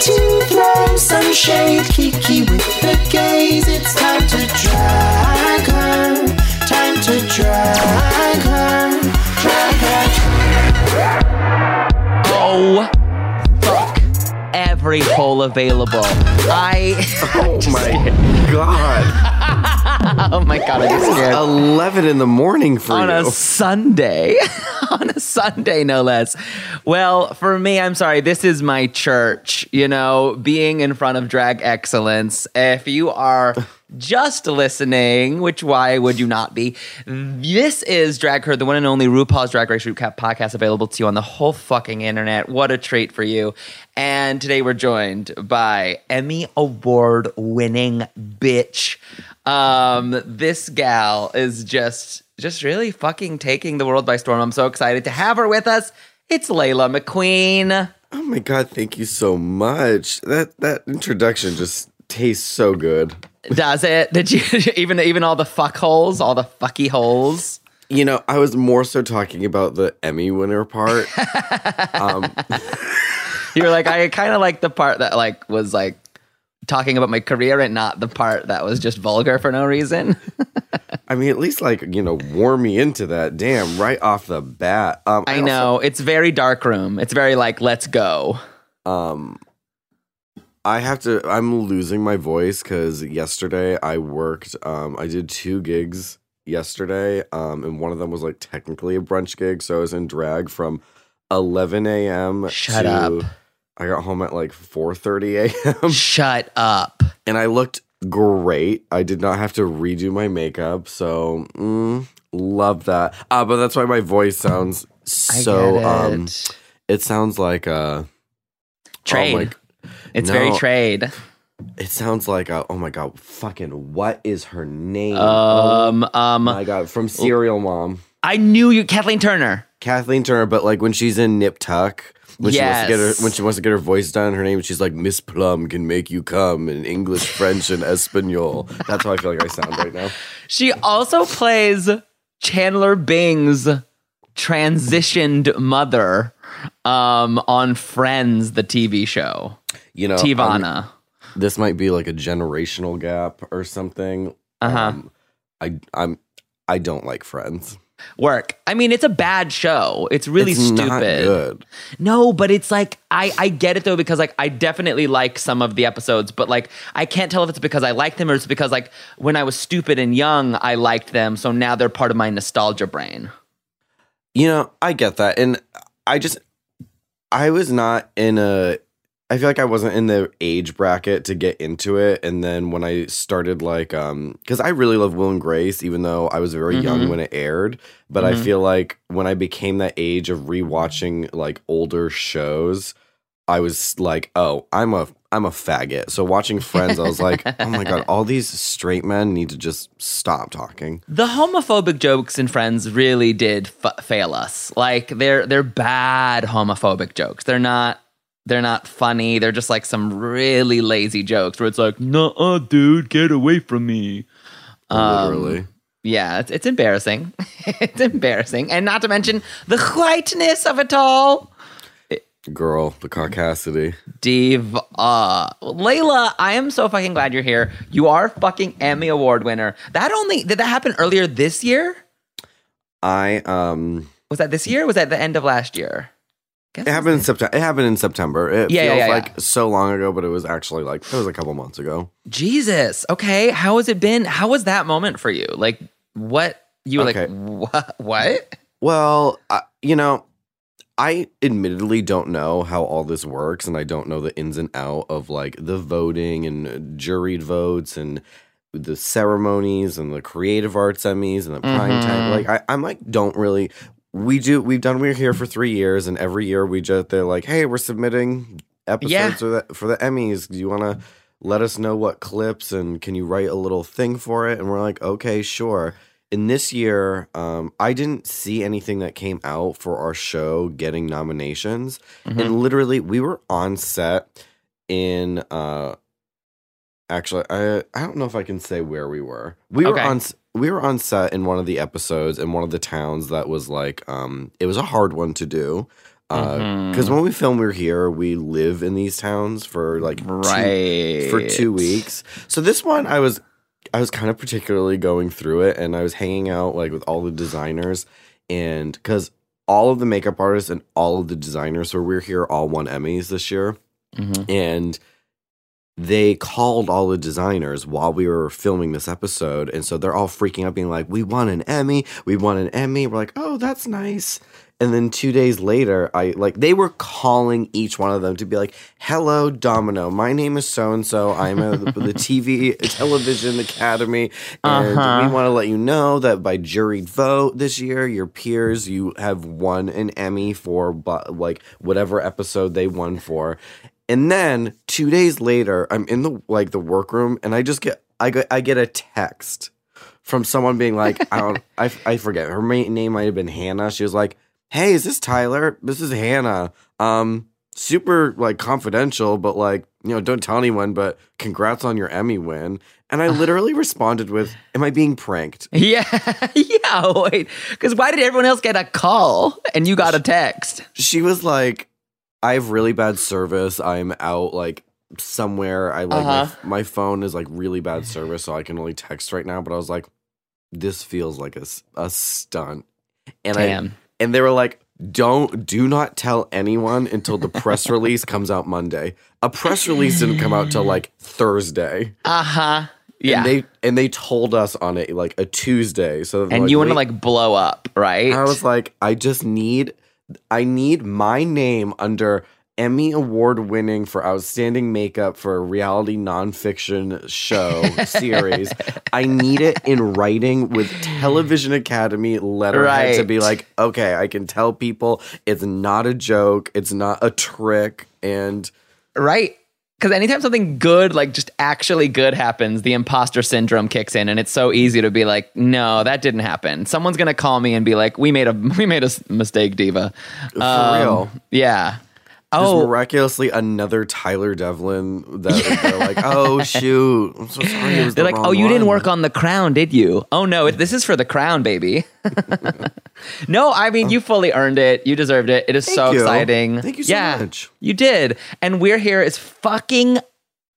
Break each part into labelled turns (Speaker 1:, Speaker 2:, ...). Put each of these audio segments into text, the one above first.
Speaker 1: To throw some shade, Kiki with the gaze. It's time to drag her, time to drag her, drag her.
Speaker 2: Oh, fuck. Every hole available. I.
Speaker 3: Oh my god.
Speaker 2: oh my god, I just scared.
Speaker 3: 11 in the morning for you.
Speaker 2: on
Speaker 3: you.
Speaker 2: a Sunday. on a Sunday, no less. Well, for me, I'm sorry. This is my church, you know, being in front of drag excellence. If you are just listening, which why would you not be? This is Drag Her, the one and only RuPaul's Drag Race Recap podcast available to you on the whole fucking internet. What a treat for you. And today we're joined by Emmy Award winning bitch. Um, this gal is just just really fucking taking the world by storm. I'm so excited to have her with us. It's Laila McQueen.
Speaker 3: Oh my god, thank you so much. That that introduction just tastes so good.
Speaker 2: Does it? Did you even even all the fuck holes, all the fucky holes?
Speaker 3: You know, I was more so talking about the Emmy winner part. um,
Speaker 2: You were like, I kind of like the part that like was like talking about my career and not the part that was just vulgar for no reason.
Speaker 3: I mean, at least like you know, warm me into that. Damn, right off the bat. Um,
Speaker 2: I
Speaker 3: also-
Speaker 2: know it's very dark room. It's very like let's go.
Speaker 3: Um, I have to. I'm losing my voice because yesterday I worked. Um, I did two gigs yesterday. Um, and one of them was like technically a brunch gig, so I was in drag from 11 a.m.
Speaker 2: Shut
Speaker 3: to,
Speaker 2: up.
Speaker 3: I got home at like 4:30 a.m.
Speaker 2: Shut up.
Speaker 3: and I looked great. I did not have to redo my makeup, so mm, love that. Uh, but that's why my voice sounds so.
Speaker 2: it.
Speaker 3: Um, it sounds like uh
Speaker 2: trade.
Speaker 3: Oh my,
Speaker 2: it's very trade.
Speaker 3: It sounds like a, oh my god, fucking what is her name?
Speaker 2: Um,
Speaker 3: oh
Speaker 2: um,
Speaker 3: my god, from Serial Mom,
Speaker 2: I knew you, Kathleen Turner.
Speaker 3: Kathleen Turner. But like when she's in Nip Tuck, when she wants to get her when she wants to get her voice done, her name she's like Miss Plum can make you come in English, French, and Espanol. That's how I feel like I sound right now.
Speaker 2: She also plays Chandler Bing's transitioned mother um, on Friends, the TV show.
Speaker 3: You know,
Speaker 2: Tivana.
Speaker 3: this might be like a generational gap or something.
Speaker 2: Uh-huh.
Speaker 3: Um, I I'm I don't like Friends.
Speaker 2: Work. I mean, it's a bad show. It's really
Speaker 3: It's
Speaker 2: stupid. No, but it's like I I get it though because like I definitely like some of the episodes, but like I can't tell if it's because I like them or it's because like when I was stupid and young, I liked them, so now they're part of my nostalgia brain.
Speaker 3: You know, I get that. And I just, I was not in a, I feel like I wasn't in the age bracket to get into it. And then when I started, like, um, because I really love Will and Grace, even though I was very young
Speaker 2: Mhm.
Speaker 3: when it aired. But I
Speaker 2: Mhm.
Speaker 3: feel like when I became that age of rewatching like older shows, I was like, oh, I'm a, I'm a faggot. So watching Friends, I was like, oh my god, all these straight men need to just stop talking.
Speaker 2: The homophobic jokes in Friends really did f- fail us. Like they're they're bad homophobic jokes. They're not they're not funny. They're just like some really lazy jokes where it's like, "Nuh-uh, dude, get away from me." Um,
Speaker 3: Literally.
Speaker 2: Yeah, it's, it's embarrassing. it's embarrassing, and not to mention the whiteness of it all.
Speaker 3: Girl, the caucasity.
Speaker 2: Diva. Laila, I am so fucking glad you're here. You are fucking Emmy Award winner. That only did that happen earlier this year?
Speaker 3: I um
Speaker 2: Was that this year? Or was that the end of last year? Guess
Speaker 3: it happened in September. It happened in September. It
Speaker 2: Yeah,
Speaker 3: feels
Speaker 2: yeah,
Speaker 3: like
Speaker 2: yeah.
Speaker 3: so long ago, but it was actually like it was a couple months ago.
Speaker 2: Jesus. Okay. How has it been? How was that moment for you? Like, what? You were
Speaker 3: Okay.
Speaker 2: like, what? What?
Speaker 3: Well, you know, I admittedly don't know how all this works, and I don't know the ins and out of like the voting and uh, juried votes and the ceremonies and the creative arts Emmys and the prime time. Mm-hmm. Like I, I'm like don't really. We do. We've done. We're here for three years, and every year we just they're like, hey, we're submitting episodes
Speaker 2: Yeah.
Speaker 3: for the for the Emmys. Do you want to let us know what clips and can you write a little thing for it? And we're like, okay, sure. In this year, um, I didn't see anything that came out for our show getting nominations,
Speaker 2: Mm-hmm.
Speaker 3: and literally we were on set in. uh Actually, I I don't know if I can say where we were. We were on we were on set in one of the episodes in one of the towns that was like um it was a hard one to do because
Speaker 2: Mm-hmm.
Speaker 3: when we film we're here we live in these towns for like two-
Speaker 2: Right.
Speaker 3: for two weeks. So this one, I was I was kind of particularly going through it, and I was hanging out like with all the designers, and because all of the makeup artists and all of the designers who were here all won Emmys this year,
Speaker 2: Mhm.
Speaker 3: and they called all the designers while we were filming this episode, and so they're all freaking out, being like, "We won an Emmy! We won an Emmy!" We're like, "Oh, that's nice." And then two days later, I like they were calling each one of them to be like, "Hello, Domino. My name is so and so. I'm at the, the TV Television Academy, and
Speaker 2: Uh-huh.
Speaker 3: we want to let you know that by juried vote this year, your peers you have won an Emmy for like whatever episode they won for." And then two days later, I'm in the like the workroom, and I just get I get I get a text from someone being like, I don't, I, I forget her name might have been Hannah. She was like, "Hey, is this Tyler? This is Hannah. Um, super like confidential, but like you know, don't tell anyone. But congrats on your Emmy win." And I literally responded with, "Am I being pranked?"
Speaker 2: Yeah, yeah. Wait, because why did everyone else get a call and you got a text?
Speaker 3: She was like, "I have really bad service. I'm out like." somewhere i like
Speaker 2: Uh-huh.
Speaker 3: my, my phone is like really bad service so i can only text right now but i was like this feels like a, a stunt and i
Speaker 2: Damn.
Speaker 3: and they were like don't do not tell anyone until the press release comes out monday a press release didn't come out till like thursday
Speaker 2: Uh huh. Yeah.
Speaker 3: and they and they told us on it like a tuesday so
Speaker 2: and you want to like blow up, right?
Speaker 3: i was like i just need i need my name under Emmy Award winning for outstanding makeup for a reality nonfiction show series. I need it in writing with Television Academy letterhead to be like, okay, I can tell people it's not a joke, it's not a trick, and
Speaker 2: right? Because anytime something good, like just actually good happens, the imposter syndrome kicks in, and it's so easy to be like, "No, that didn't happen." Someone's gonna call me and be like, "We made a we made a mistake, diva." For
Speaker 3: real.
Speaker 2: Um,
Speaker 3: yeah.
Speaker 2: Oh,
Speaker 3: miraculously another Tyler Devlin that they're like, oh shoot, I'm so sorry.
Speaker 2: They're
Speaker 3: the
Speaker 2: like, "Oh, you didn't work on the crown, did you?" Oh no, this is for the crown, baby. no, I mean you fully earned it. You deserved it. It is so
Speaker 3: you.
Speaker 2: exciting.
Speaker 3: Thank you so
Speaker 2: yeah,
Speaker 3: much.
Speaker 2: You did, and we're here is fucking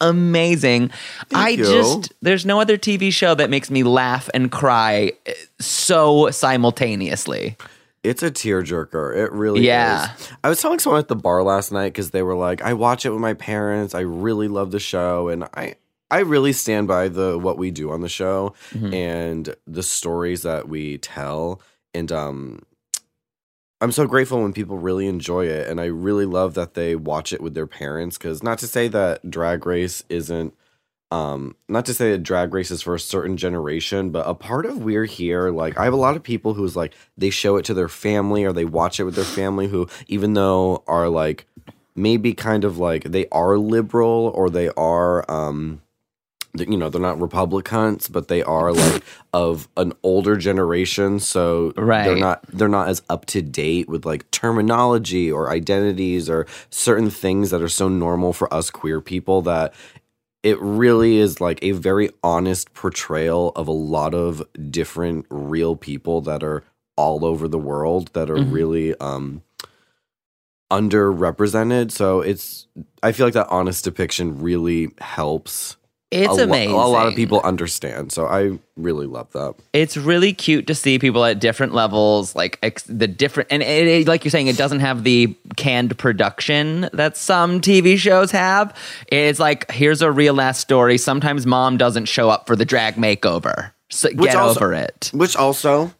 Speaker 2: amazing. I
Speaker 3: you.
Speaker 2: just there's no other TV show that makes me laugh and cry so simultaneously.
Speaker 3: It's a tearjerker. It really
Speaker 2: Yeah.
Speaker 3: is. I was telling someone at the bar last night because they were like, I watch it with my parents. I really love the show. And I I really stand by the what we do on the show
Speaker 2: Mm-hmm.
Speaker 3: and the stories that we tell. And um I'm so grateful when people really enjoy it. And I really love that they watch it with their parents. Cause not to say that drag race isn't um not to say that drag race is for a certain generation but a part of we're here like i have a lot of people who's like they show it to their family or they watch it with their family who even though are like maybe kind of like they are liberal or they are um you know they're not republicans but they are like of an older generation so
Speaker 2: right.
Speaker 3: they're not they're not as up to date with like terminology or identities or certain things that are so normal for us queer people that it really is like a very honest portrayal of a lot of different real people that are all over the world that are
Speaker 2: Mhm.
Speaker 3: really um underrepresented so it's i feel like that honest depiction really helps
Speaker 2: It's
Speaker 3: a,
Speaker 2: amazing.
Speaker 3: a lot of people understand so i really love that.
Speaker 2: It's really cute to see people at different levels like ex- the different and it, it- like you're saying it doesn't have the canned production that some tv shows have. It's like here's a real ass story. Sometimes mom doesn't show up for the drag makeover. So
Speaker 3: Which
Speaker 2: get
Speaker 3: also-
Speaker 2: over it.
Speaker 3: which also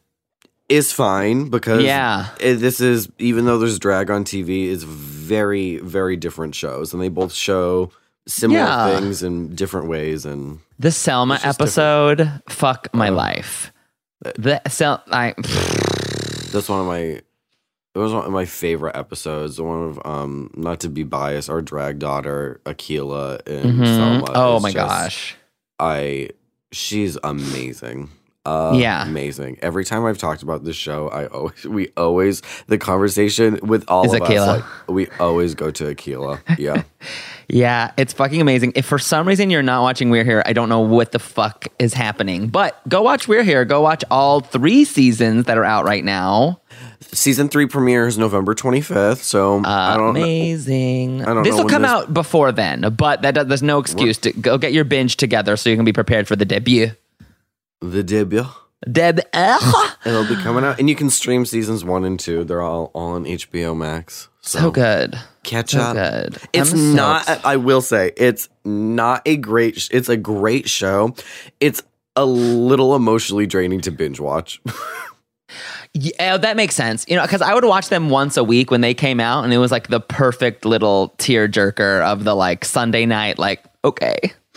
Speaker 3: is fine because
Speaker 2: Yeah.
Speaker 3: it- this is even though there's drag on TV, is very very different shows, and they both show similar
Speaker 2: Yeah.
Speaker 3: things in different ways. And
Speaker 2: The Selma episode, fuck my
Speaker 3: Oh.
Speaker 2: life. The Sel, I
Speaker 3: that's one of my it was one of my favorite episodes. The one of um, not to be biased, our drag daughter Akila in
Speaker 2: Mhm.
Speaker 3: Selma.
Speaker 2: Oh my
Speaker 3: just-
Speaker 2: gosh.
Speaker 3: I she's amazing.
Speaker 2: Yeah.
Speaker 3: amazing. Every time I've talked about this show, I always we always the conversation with all
Speaker 2: Is
Speaker 3: of us like we always go to Akila. Yeah,
Speaker 2: Yeah, it's fucking amazing. If for some reason you're not watching We're Here, I don't know what the fuck is happening. But go watch We're Here. Go watch all three seasons that are out right now.
Speaker 3: season three premieres November twenty fifth. So I don't know.
Speaker 2: Amazing.
Speaker 3: I don't
Speaker 2: this will come
Speaker 3: this-
Speaker 2: out before then, but that does, there's no excuse to go get your binge together so you can be prepared for the debut.
Speaker 3: The debut.
Speaker 2: Deb.
Speaker 3: It'll be coming out, and you can stream seasons one and two. They're all on HBO Max. So,
Speaker 2: So good.
Speaker 3: catch
Speaker 2: So
Speaker 3: up.
Speaker 2: good.
Speaker 3: It's
Speaker 2: I'm
Speaker 3: not. I will say it's not a great. sh- It's a great show. It's a little emotionally draining to binge watch.
Speaker 2: Yeah, oh, that makes sense. You know, because I would watch them once a week when they came out, and it was like the perfect little tear jerker of the like Sunday night. Like, okay,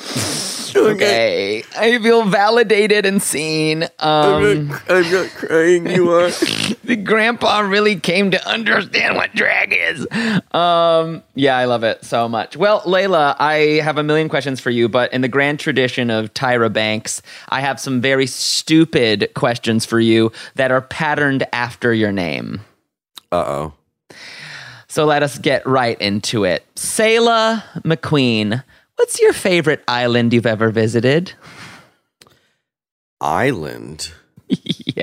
Speaker 2: okay, I feel validated and seen. Um,
Speaker 3: I'm not crying. You are.
Speaker 2: the grandpa really came to understand what drag is. Um, yeah, I love it so much. Well, Laila, I have a million questions for you, but in the grand tradition of Tyra Banks, I have some very stupid questions for you that are patterned after your name.
Speaker 3: Uh oh.
Speaker 2: So let us get right into it. Sayla McQueen, what's your favorite island you've ever visited?
Speaker 3: Island.
Speaker 2: yeah.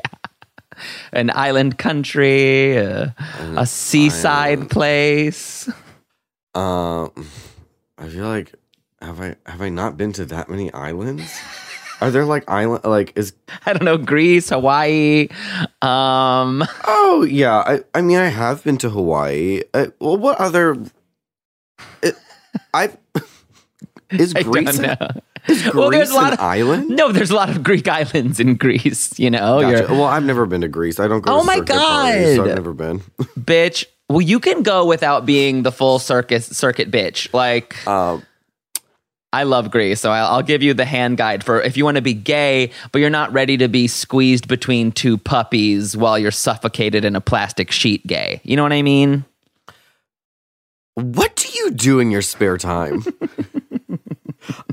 Speaker 2: An island country, a, a seaside
Speaker 3: island.
Speaker 2: place.
Speaker 3: Um, I feel like have I have I not been to that many islands? Are there like island like is
Speaker 2: I don't know, Greece, Hawaii. Um,
Speaker 3: oh yeah I I mean I have been to Hawaii. Uh, well, what other? It, I is Greece an- is Greece
Speaker 2: Well, there's a lot of-
Speaker 3: island?
Speaker 2: No, there's a lot of Greek islands in Greece, you know.
Speaker 3: Gotcha.
Speaker 2: You're,
Speaker 3: Well, I've never been to Greece. I don't go.
Speaker 2: Oh
Speaker 3: to
Speaker 2: my
Speaker 3: circuit parties, so
Speaker 2: God.
Speaker 3: I've never been.
Speaker 2: bitch. Well, you can go without being the full circus circuit bitch. Like,
Speaker 3: Um,
Speaker 2: I love Greece, so I'll, I'll give you the hand guide for if you want to be gay, but you're not ready to be squeezed between two puppies while you're suffocated in a plastic sheet. Gay, you know what I mean?
Speaker 3: what do you do in your spare time?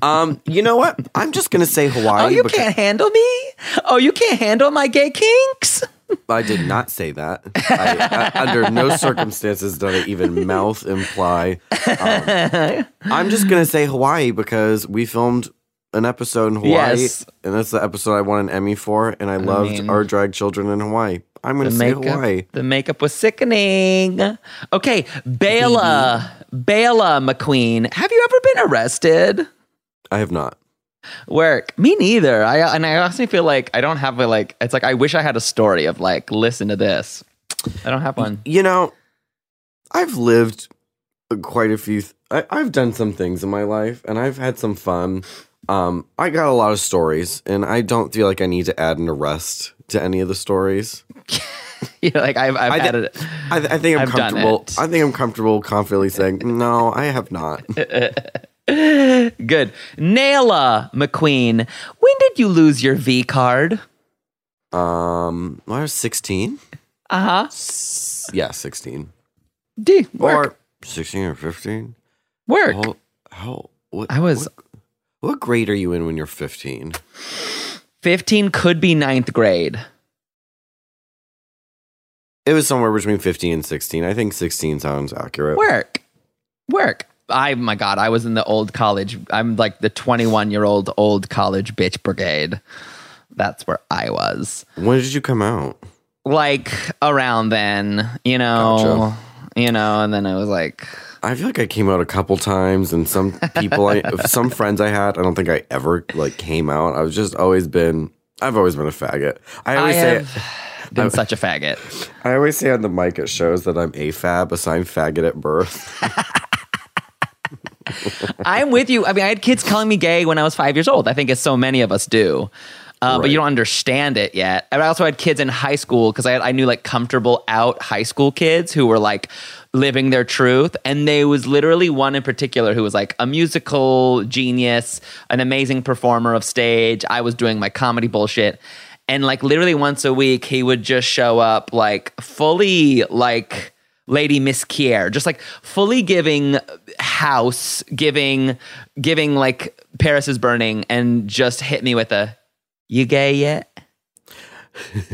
Speaker 3: um, you know what? I'm just gonna say Hawaii.
Speaker 2: Oh, you
Speaker 3: because-
Speaker 2: can't handle me? Oh, you can't handle my gay kinks?
Speaker 3: I did not say that. I, I, under no circumstances did I even mouth imply. Um, I'm just gonna say Hawaii because we filmed an episode in Hawaii,
Speaker 2: Yes.
Speaker 3: and that's the episode I won an Emmy for, and I loved
Speaker 2: mean-
Speaker 3: our drag children in Hawaii. I'm gonna say
Speaker 2: makeup,
Speaker 3: Hawaii.
Speaker 2: the makeup was sickening. Okay, Bela, Bela McQueen, have you ever been arrested?
Speaker 3: I have not.
Speaker 2: Work. Me neither. I and I honestly feel like I don't have a like. It's like I wish I had a story of like listen to this. I don't have one.
Speaker 3: You know, I've lived quite a few. Th- I, I've done some things in my life, and I've had some fun. Um, I got a lot of stories, and I don't feel like I need to add an arrest to any of the stories.
Speaker 2: you know, like I've I've
Speaker 3: I
Speaker 2: had
Speaker 3: thi-
Speaker 2: it.
Speaker 3: I, I think I'm
Speaker 2: I've
Speaker 3: comfortable.
Speaker 2: it.
Speaker 3: I think I'm comfortable confidently saying no. I have not.
Speaker 2: Good. Naila McQueen, when did you lose your V card?
Speaker 3: Um, I was 16.
Speaker 2: Uh huh.
Speaker 3: Yeah, 16
Speaker 2: D work
Speaker 3: or 16 or 15.
Speaker 2: work.
Speaker 3: How, how what,
Speaker 2: I was-
Speaker 3: What, what grade are you in when you're 15?
Speaker 2: Fifteen could be ninth grade.
Speaker 3: It was somewhere between 15 and 16. I think 16 sounds accurate.
Speaker 2: Work. Work. I my god, I was in the old college. I'm like the 21 year old old college bitch brigade. That's where I was.
Speaker 3: When did you come out?
Speaker 2: Like around then, you know, you know, and then I was like,
Speaker 3: I feel like I came out a couple times, and some people, I, some friends I had, I don't think I ever like came out. I've just always been, I've always been a faggot. I
Speaker 2: I
Speaker 3: always say,
Speaker 2: have been such a faggot.
Speaker 3: I always say on the mic at shows that I'm AFAB, assigned faggot at birth.
Speaker 2: I'm with you. I mean, I had kids calling me gay when I was five years old. I think as so many of us do. Uh, But you don't understand it yet. And I also had kids in high school because I, I knew like comfortable out high school kids who were like living their truth. And there was literally one in particular who was like a musical genius, an amazing performer of stage. I was doing my comedy bullshit. And like literally once a week, he would just show up like fully like Lady Miss Kier, just like fully giving house, giving, giving like Paris is burning, and just hit me with a, you gay yet?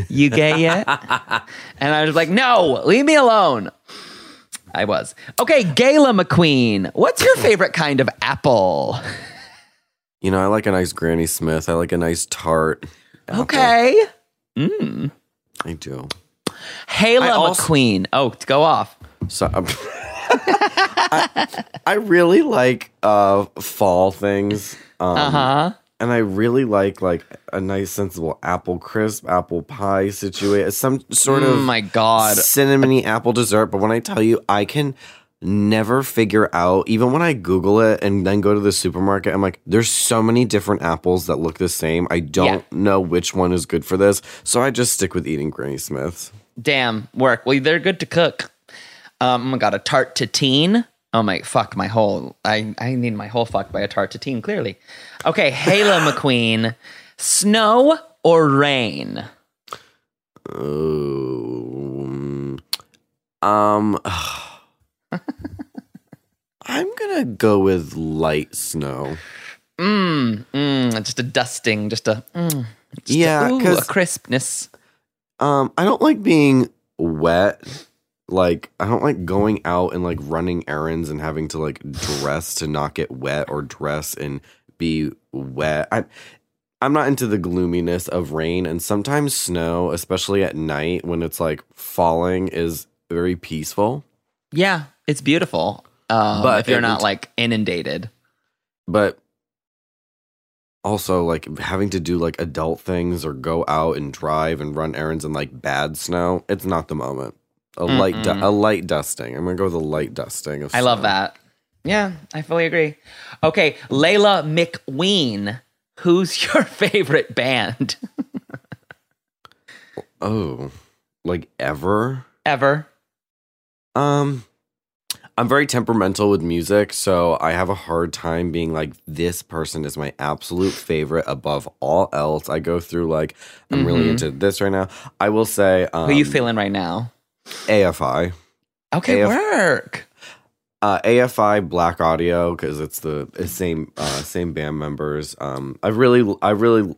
Speaker 2: You gay yet? and I was like, no, leave me alone. I was. Okay, Gayla McQueen, what's your favorite kind of apple?
Speaker 3: You know, I like a nice Granny Smith. I like a nice tart. apple.
Speaker 2: Okay. Mm.
Speaker 3: I do. I also-
Speaker 2: McQueen. Oh, go off.
Speaker 3: So um, I, I really like uh fall things. Um,
Speaker 2: Uh huh.
Speaker 3: and I really like like a nice sensible apple crisp, apple pie situation, some sort
Speaker 2: Oh
Speaker 3: of
Speaker 2: my God.
Speaker 3: cinnamony apple dessert. But when I tell you, I can never figure out, even when I Google it and then go to the supermarket, I'm like, there's so many different apples that look the same. I don't know which one is good for this, so I just stick with eating Granny Smiths.
Speaker 2: Damn, work. Well, they're good to cook. Um, I got a tart to teen. Oh my fuck, my whole I I need my whole fuck by a tart to teen, clearly. Okay, Halo McQueen. Snow or rain?
Speaker 3: Um, um I'm gonna go with light snow.
Speaker 2: Mm, mm, just a dusting, just a mm, just a- ooh, a crispness.
Speaker 3: Um, I don't like being wet. Like, I don't like going out and like running errands and having to like dress to not get wet or dress and be wet. I, I'm not into the gloominess of rain and sometimes snow, especially at night when it's like falling, is very peaceful.
Speaker 2: Yeah, it's beautiful. Um,
Speaker 3: But
Speaker 2: if you're
Speaker 3: it-
Speaker 2: not like inundated.
Speaker 3: But also, like having to do like adult things or go out and drive and run errands in like bad snow, it's not the moment. A light, du- a light dusting. I'm gonna go with a light dusting. Of
Speaker 2: I love that. Yeah, I fully agree. Okay, Laila McWeen. Who's your favorite band
Speaker 3: Oh, like ever?
Speaker 2: ever?
Speaker 3: Um, I'm very temperamental with music, so I have a hard time being like, this person is my absolute favorite above all else. I go through like, I'm really
Speaker 2: Mhm.
Speaker 3: into this right now. I will say, um,
Speaker 2: Who you feeling right now?
Speaker 3: AFI.
Speaker 2: Okay,
Speaker 3: AF
Speaker 2: work.
Speaker 3: Uh, AFI Blaqk Audio because it's the same uh, same band members. Um, I really, I really,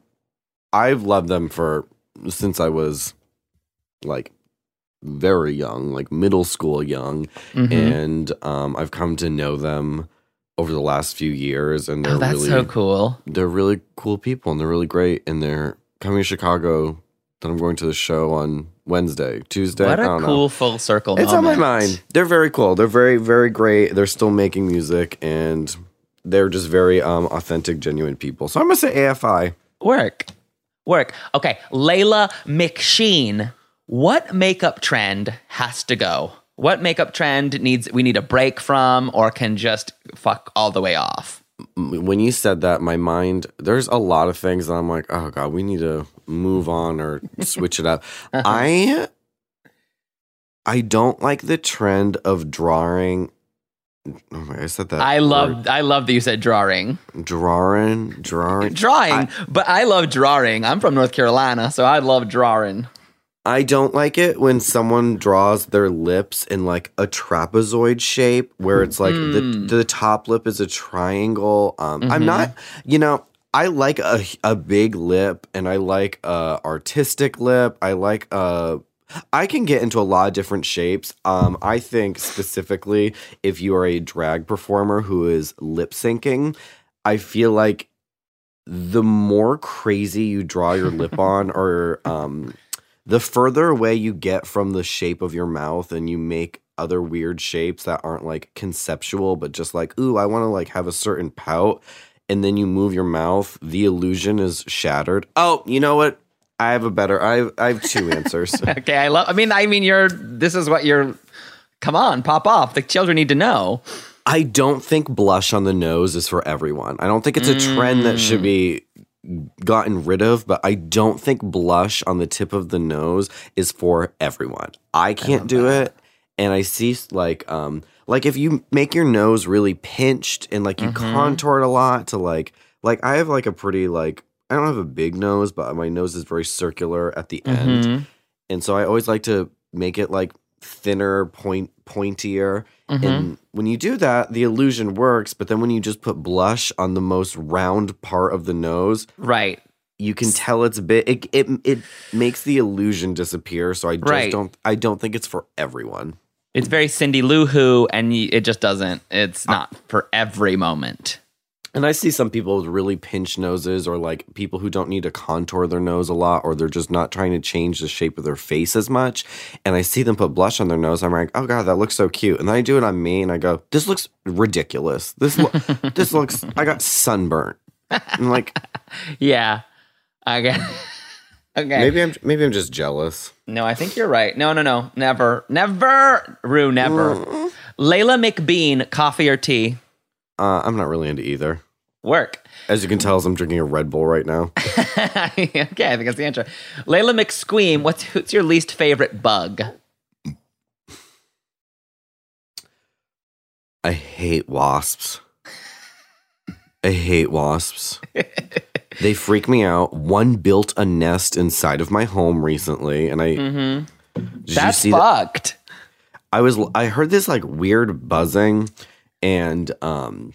Speaker 3: I've loved them for since I was like very young, like middle school young,
Speaker 2: Mhm.
Speaker 3: and um, I've come to know them over the last few years, and they're
Speaker 2: Oh, that's
Speaker 3: really
Speaker 2: so cool.
Speaker 3: they're really cool people, and they're really great, and they're coming to Chicago. Then I'm going to the show on Wednesday, Tuesday.
Speaker 2: What
Speaker 3: I
Speaker 2: a
Speaker 3: don't know.
Speaker 2: cool full circle.
Speaker 3: It's on my mind. They're very cool. They're very, very great. They're still making music and they're just very um, authentic, genuine people. So I'm gonna say AFI.
Speaker 2: Work. Work. Okay, Laila McSheen. What makeup trend has to go? What makeup trend needs we need a break from or can just fuck all the way off?
Speaker 3: When you said that, my mind there's a lot of things that I'm like, oh god, we need to move on or switch it up. Uh-huh. I I don't like the trend of drawing. Oh I said that.
Speaker 2: I love I love that you said drawing.
Speaker 3: drawing, drawing.
Speaker 2: Drawing, but I love drawing. I'm from North Carolina, so I love drawing.
Speaker 3: I don't like it when someone draws their lips in like a trapezoid shape where it's like
Speaker 2: Mm.
Speaker 3: the the top lip is a triangle. Um I'm
Speaker 2: Mhm.
Speaker 3: not, you know, I like a a big lip and I like a artistic lip. I like a I can get into a lot of different shapes. Um I think specifically if you are a drag performer who is lip syncing, I feel like the more crazy you draw your lip on or um the further away you get from the shape of your mouth and you make other weird shapes that aren't like conceptual but just like ooh i want to like have a certain pout and then you move your mouth the illusion is shattered. Oh you know what? I have a better i have, I have two answers.
Speaker 2: Okay, I love I mean I mean you're this is what you're come on, pop off. The children need to know.
Speaker 3: i don't think blush on the nose is for everyone. I don't think it's a trend that should mm. be gotten rid of, but I don't think blush on the tip of the nose is for everyone. I can't do it. And I see like um like if you make your nose really pinched and like you contour it a lot to like like I have like a pretty like I don't have a big nose, but my nose is very circular at the end.
Speaker 2: Mhm.
Speaker 3: And so I always like to make it like thinner, point pointier.
Speaker 2: Mhm.
Speaker 3: And when you do that, the illusion works. But then when you just put blush on the most round part of the nose,
Speaker 2: Right.
Speaker 3: you can tell it's a bit. It it, it makes the illusion disappear. So I just
Speaker 2: Right.
Speaker 3: don't. I don't think it's for everyone.
Speaker 2: It's very Cindy Lou Who, and it just doesn't. It's not for every moment.
Speaker 3: And I see some people with really pinched noses, or like people who don't need to contour their nose a lot, or they're just not trying to change the shape of their face as much. And I see them put blush on their nose. I'm like, oh god, that looks so cute. And then I do it on me, and I go, this looks ridiculous. This lo- this looks. I got sunburnt. I'm like,
Speaker 2: Yeah. Okay. okay.
Speaker 3: maybe I'm maybe I'm just jealous.
Speaker 2: No, I think you're right. No, no, no. Never. Never. Rue, never. Laila McBean, coffee or tea?
Speaker 3: Uh, I'm not really into either.
Speaker 2: Work.
Speaker 3: As you can tell, as I'm drinking a Red Bull right now.
Speaker 2: okay, I think that's the answer. Laila McSqueam, what's, what's your least favorite bug?
Speaker 3: I hate wasps. I hate wasps. they freak me out. One built a nest inside of my home recently, and I.
Speaker 2: Mm-hmm. That's
Speaker 3: see that?
Speaker 2: fucked.
Speaker 3: I was. I heard this like weird buzzing, and um,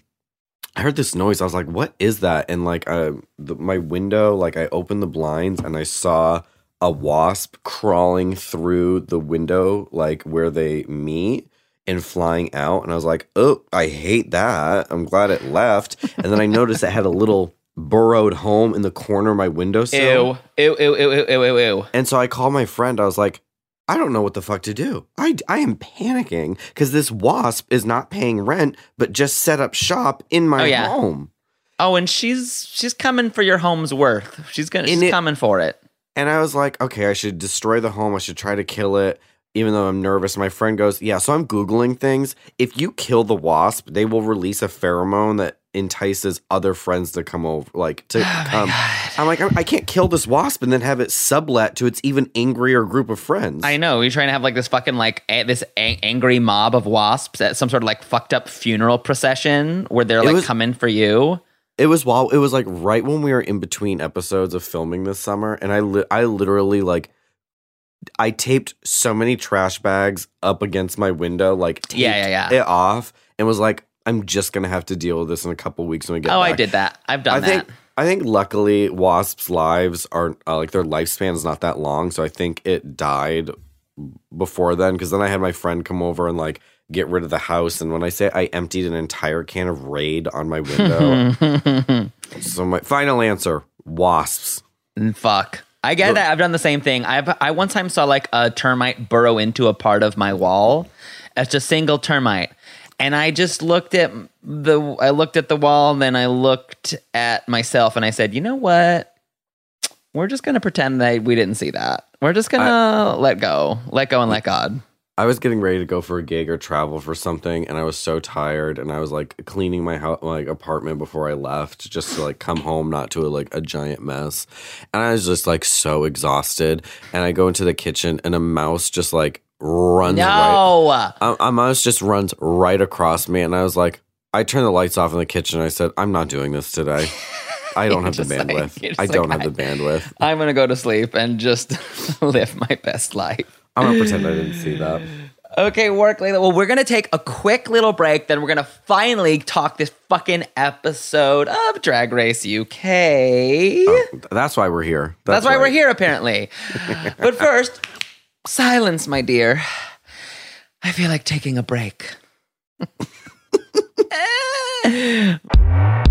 Speaker 3: I heard this noise. I was like, "What is that?" And like, uh, the, my window, like, I opened the blinds and I saw a wasp crawling through the window, like where they meet, and flying out. And I was like, "Oh, I hate that." I'm glad it left. And then I noticed it had a little burrowed home in the corner of my windowsill.
Speaker 2: Ew. Ew, ew, ew, ew, ew, ew, ew.
Speaker 3: And so I called my friend. I was like, I don't know what the fuck to do. I, I am panicking because this wasp is not paying rent, but just set up shop in my
Speaker 2: Oh, yeah.
Speaker 3: home.
Speaker 2: Oh, and she's she's coming for your home's worth. She's gonna
Speaker 3: In
Speaker 2: she's
Speaker 3: it-
Speaker 2: coming for it.
Speaker 3: And I was like, okay, I should destroy the home. I should try to kill it, even though I'm nervous. My friend goes, yeah. So I'm Googling things. If you kill the wasp, they will release a pheromone that entices other friends to come over, like to oh come. I'm like, I I can't kill this wasp and then have it sublet to its even angrier group of friends.
Speaker 2: I know you're trying to have like this fucking like a- this a- angry mob of wasps at some sort of like fucked up funeral procession where they're
Speaker 3: It
Speaker 2: like
Speaker 3: was-
Speaker 2: coming for you.
Speaker 3: It was while it was like right when we were in between episodes of filming this summer, and I li- I literally like I taped so many trash bags up against my window, like taped
Speaker 2: Yeah, yeah, yeah.
Speaker 3: it off, and was like, I'm just gonna have to deal with this in a couple weeks when we get.
Speaker 2: Oh, I did that. I've done
Speaker 3: I think
Speaker 2: that.
Speaker 3: I think luckily wasps' lives are uh, like their lifespan is not that long, so I think it died before then. Because then I had my friend come over and like get rid of the house, and when I say I emptied an entire can of Raid on my window, so my final answer: wasps.
Speaker 2: Mm, Fuck. I get that. I've done the same thing. I've I one time saw like a termite burrow into a part of my wall. It's a single termite. And I just looked at the I looked at the wall, and then I looked at myself and I said, you know what? We're just gonna pretend that we didn't see that. We're just gonna let go. Let go and let God.
Speaker 3: I was getting ready to go for a gig or travel for something, and I was so tired, and I was like cleaning my house, like apartment before I left, just to like come home, not to a, like a giant mess. And I was just like so exhausted, and I go into the kitchen, and a mouse just like runs right.
Speaker 2: No.
Speaker 3: A, a mouse just runs right across me, and I was like, I turned the lights off in the kitchen. I said, I'm not doing this today. I don't have the
Speaker 2: just like-
Speaker 3: bandwidth. I don't
Speaker 2: like,
Speaker 3: have the bandwidth.
Speaker 2: I'm gonna go to sleep and just live my best life.
Speaker 3: I'm gonna pretend I didn't see that.
Speaker 2: Okay, work, Laila. Well, we're gonna take a quick little break, then we're gonna finally talk this fucking episode of Drag Race UK.
Speaker 3: Oh, that's why we're here.
Speaker 2: That's, why we're here, apparently. but first, silence, my dear. I feel like taking a break.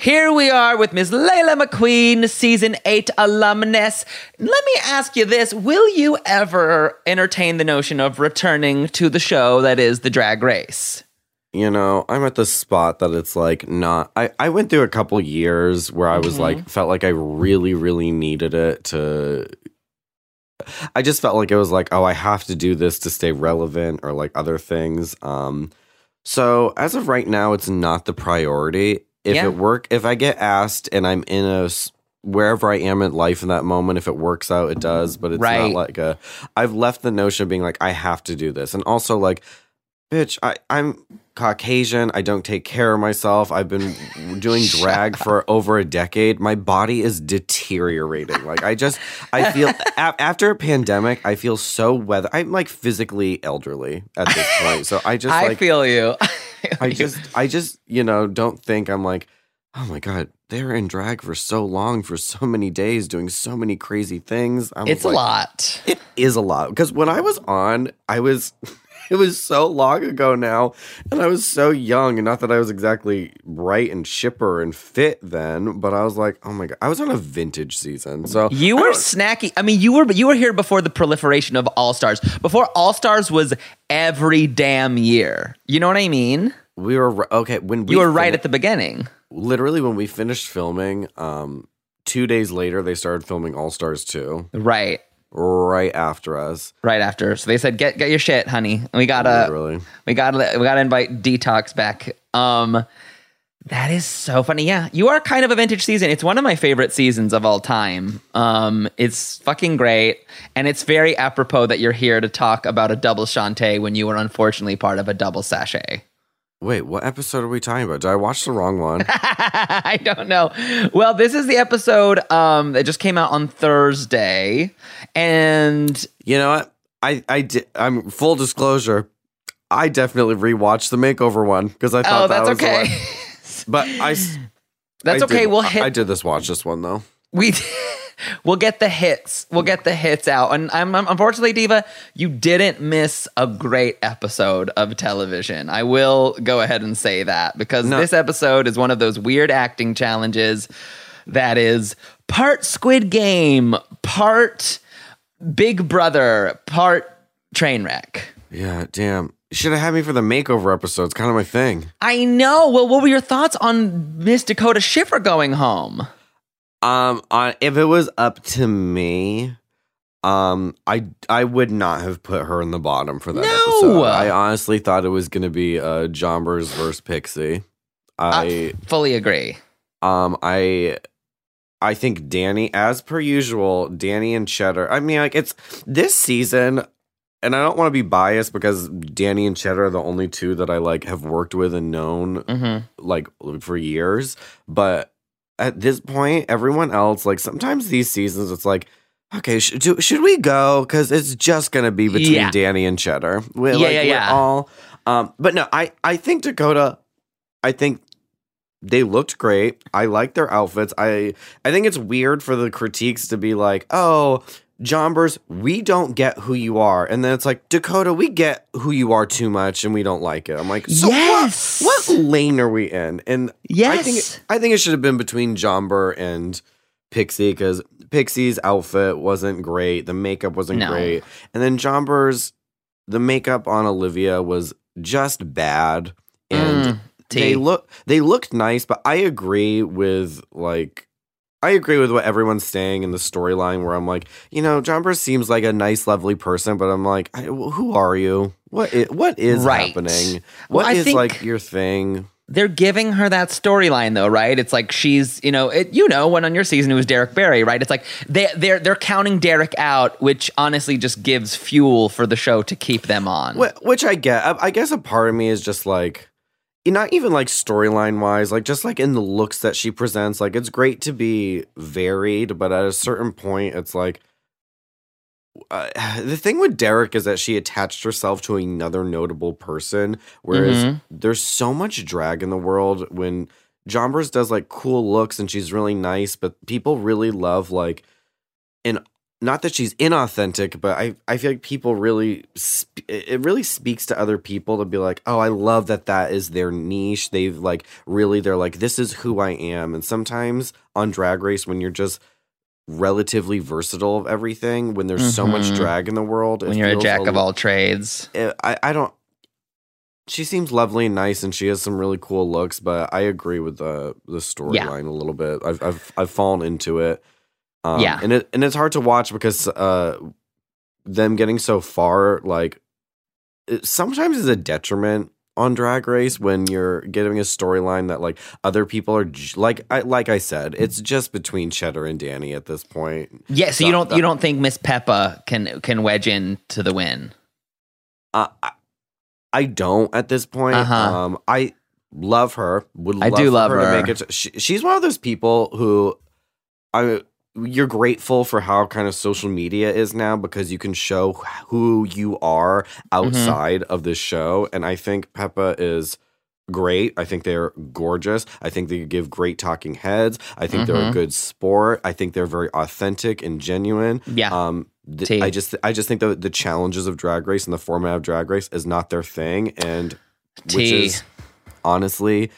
Speaker 2: Here we are with Ms. Laila McQueen, season eight alumnus. Let me ask you this Will you ever entertain the notion of returning to the show that is the drag race?
Speaker 3: You know, I'm at the spot that it's like not. I, I went through a couple years where I was
Speaker 2: Mm-hmm.
Speaker 3: like, felt like I really, really needed it to. I just felt like it was like, oh, I have to do this to stay relevant or like other things. Um, so as of right now, it's not the priority. If
Speaker 2: Yeah.
Speaker 3: it work, if I get asked and I'm in a wherever I am in life in that moment, if it works out, it does. But it's
Speaker 2: Right.
Speaker 3: not like a. I've left the notion of being like I have to do this, and also like, bitch, I I'm Caucasian. I don't take care of myself. I've been doing drag for over a decade. My body is deteriorating. Like I just I feel a- after a pandemic, I feel so weather. I'm like physically elderly at this point. So I just
Speaker 2: I
Speaker 3: like
Speaker 2: feel you.
Speaker 3: I just, I just, you know, don't think I'm like, oh my god, they're in drag for so long, for so many days, doing so many crazy things. I was
Speaker 2: it's a lot.
Speaker 3: It is a lot because when I was on, I was, it was so long ago now, and I was so young, and not that I was exactly bright and chipper and fit then, but I was like, oh my god, I was on a vintage season, so
Speaker 2: You were
Speaker 3: don't-
Speaker 2: snacky. I mean, you were you were here before the proliferation of All Stars. Before All Stars was every damn year. You know what I mean?
Speaker 3: we were okay when we
Speaker 2: You were right at the beginning.
Speaker 3: literally when we finished filming. Um, two days later, they started filming All Stars two.
Speaker 2: Right.
Speaker 3: Right after us.
Speaker 2: Right after. So they said, "Get get your shit, honey. We gotta
Speaker 3: Literally.
Speaker 2: we gotta we gotta invite Detox back." Um, that is so funny. Yeah, you are kind of a vintage season. It's one of my favorite seasons of all time. Um, it's fucking great, and it's very apropos that you're here to talk about a double Shantay when you were unfortunately part of a double sashay.
Speaker 3: Wait, what episode are we talking about? Did I watch the wrong one?
Speaker 2: I don't know. Well, this is the episode um, that just came out on Thursday, and
Speaker 3: you know what? I I did. I'm full disclosure. I definitely rewatched the makeover one because I thought
Speaker 2: Oh,
Speaker 3: that
Speaker 2: that's
Speaker 3: was the
Speaker 2: okay.
Speaker 3: one. But I, s-
Speaker 2: That's
Speaker 3: I
Speaker 2: okay.
Speaker 3: did-
Speaker 2: we'll
Speaker 3: I-
Speaker 2: hit.
Speaker 3: I did this watch this one though.
Speaker 2: we we'll get the hits we'll get the hits out and I'm, I'm- unfortunately diva you didn't miss a great episode of television i will go ahead and say that because
Speaker 3: No.
Speaker 2: this episode is one of those weird acting challenges that is part squid game part big brother part train wreck
Speaker 3: Yeah, damn. You should have had me for the makeover episode. It's kind of my thing.
Speaker 2: i know well what were your thoughts on miss dakota schiffer going home
Speaker 3: Um, on if it was up to me, um, I I would not have put her in the bottom for that
Speaker 2: No!
Speaker 3: episode. I honestly thought it was gonna be uh Jonbers versus Pixie. I
Speaker 2: fully agree
Speaker 3: um I I think Danny, as per usual, Danny and Cheddar. I mean, like it's this season, and I don't want to be biased because Danny and Cheddar are the only two that I like have worked with and known
Speaker 2: hmm
Speaker 3: like for years. But at this point, everyone else, like sometimes these seasons, it's like, okay, sh- do, should we go? Because it's just gonna be between
Speaker 2: Yeah.
Speaker 3: Danny and Cheddar. We,
Speaker 2: Yeah,
Speaker 3: like,
Speaker 2: yeah,
Speaker 3: we're
Speaker 2: yeah.
Speaker 3: All, um, but no, I I think Dakota. I think they looked great. I like their outfits. I I think it's weird for the critiques to be like, "Oh, Jonbers, we don't get who you are," and then it's like, "Dakota, we get who you are too much, and we don't like it." I'm like, "So
Speaker 2: Yes!
Speaker 3: what? What lane are we in?" And yes. I think
Speaker 2: Yes.
Speaker 3: I think it should have been between Jomber and Pixie because Pixie's outfit wasn't great, the makeup wasn't
Speaker 2: No.
Speaker 3: great, and then Jomber's the makeup on Olivia was just bad, and
Speaker 2: Mm,
Speaker 3: they look they looked nice, but I agree with like I agree with what everyone's saying in the storyline where I'm like, you know, Jonbers seems like a nice, lovely person, but I'm like, I, who are you? What is, what is
Speaker 2: Right.
Speaker 3: happening?
Speaker 2: Well,
Speaker 3: What
Speaker 2: I
Speaker 3: is like your thing?
Speaker 2: they're giving her that storyline though, right? It's like she's, you know, it, you know, when on your season it was Derrick Barry, right? It's like they they're they're counting Derrick out, which honestly just gives fuel for the show to keep them on.
Speaker 3: Wh- Which I get. I guess a part of me is just like, not even like storyline wise, like just like in the looks that she presents. Like it's great to be varied, but at a certain point, it's like. Uh, the thing with Derrick is that she attached herself to another notable person, whereas
Speaker 2: Mhm.
Speaker 3: there's so much drag in the world when Jonbers does like cool looks and she's really nice, but people really love like an not that she's inauthentic, but I I feel like people really sp- it really speaks to other people to be like, oh, I love that that is their niche. They've like really they're like this is who I am. And sometimes on Drag Race when you're just relatively versatile of everything, when there's so much
Speaker 2: Mhm.
Speaker 3: drag in the world,
Speaker 2: when you're a jack of all trades.
Speaker 3: it- I I don't. She seems lovely and nice, and she has some really cool looks. But I agree with the the storyline a little bit. I've I've I've fallen into it. Um,
Speaker 2: Yeah.
Speaker 3: and it and it's hard to watch because uh, them getting so far like it sometimes is a detriment on Drag Race when you're getting a storyline that like other people are j- like I like I said, it's just between Cheddar and Danny at this point.
Speaker 2: Yeah, so you don't
Speaker 3: that-
Speaker 2: you don't think Miss Peppa can can wedge in to the win?
Speaker 3: Uh, I, I don't at this point.
Speaker 2: Uh-huh.
Speaker 3: Um, I love her. Would
Speaker 2: I
Speaker 3: love
Speaker 2: do love
Speaker 3: her, to make it. She, she's one of those people who I. You're grateful for how kind of social media is now because you can show who you are
Speaker 2: Mm-hmm.
Speaker 3: outside of this show, and I think Peppa is great. I think they're gorgeous. I think they give great talking heads. I think they're a
Speaker 2: Mhm.
Speaker 3: good sport. I think they're very authentic and genuine.
Speaker 2: Yeah.
Speaker 3: Um, th-. I just I just think the the challenges of Drag Race and the format of Drag Race is not their thing, and which is honestly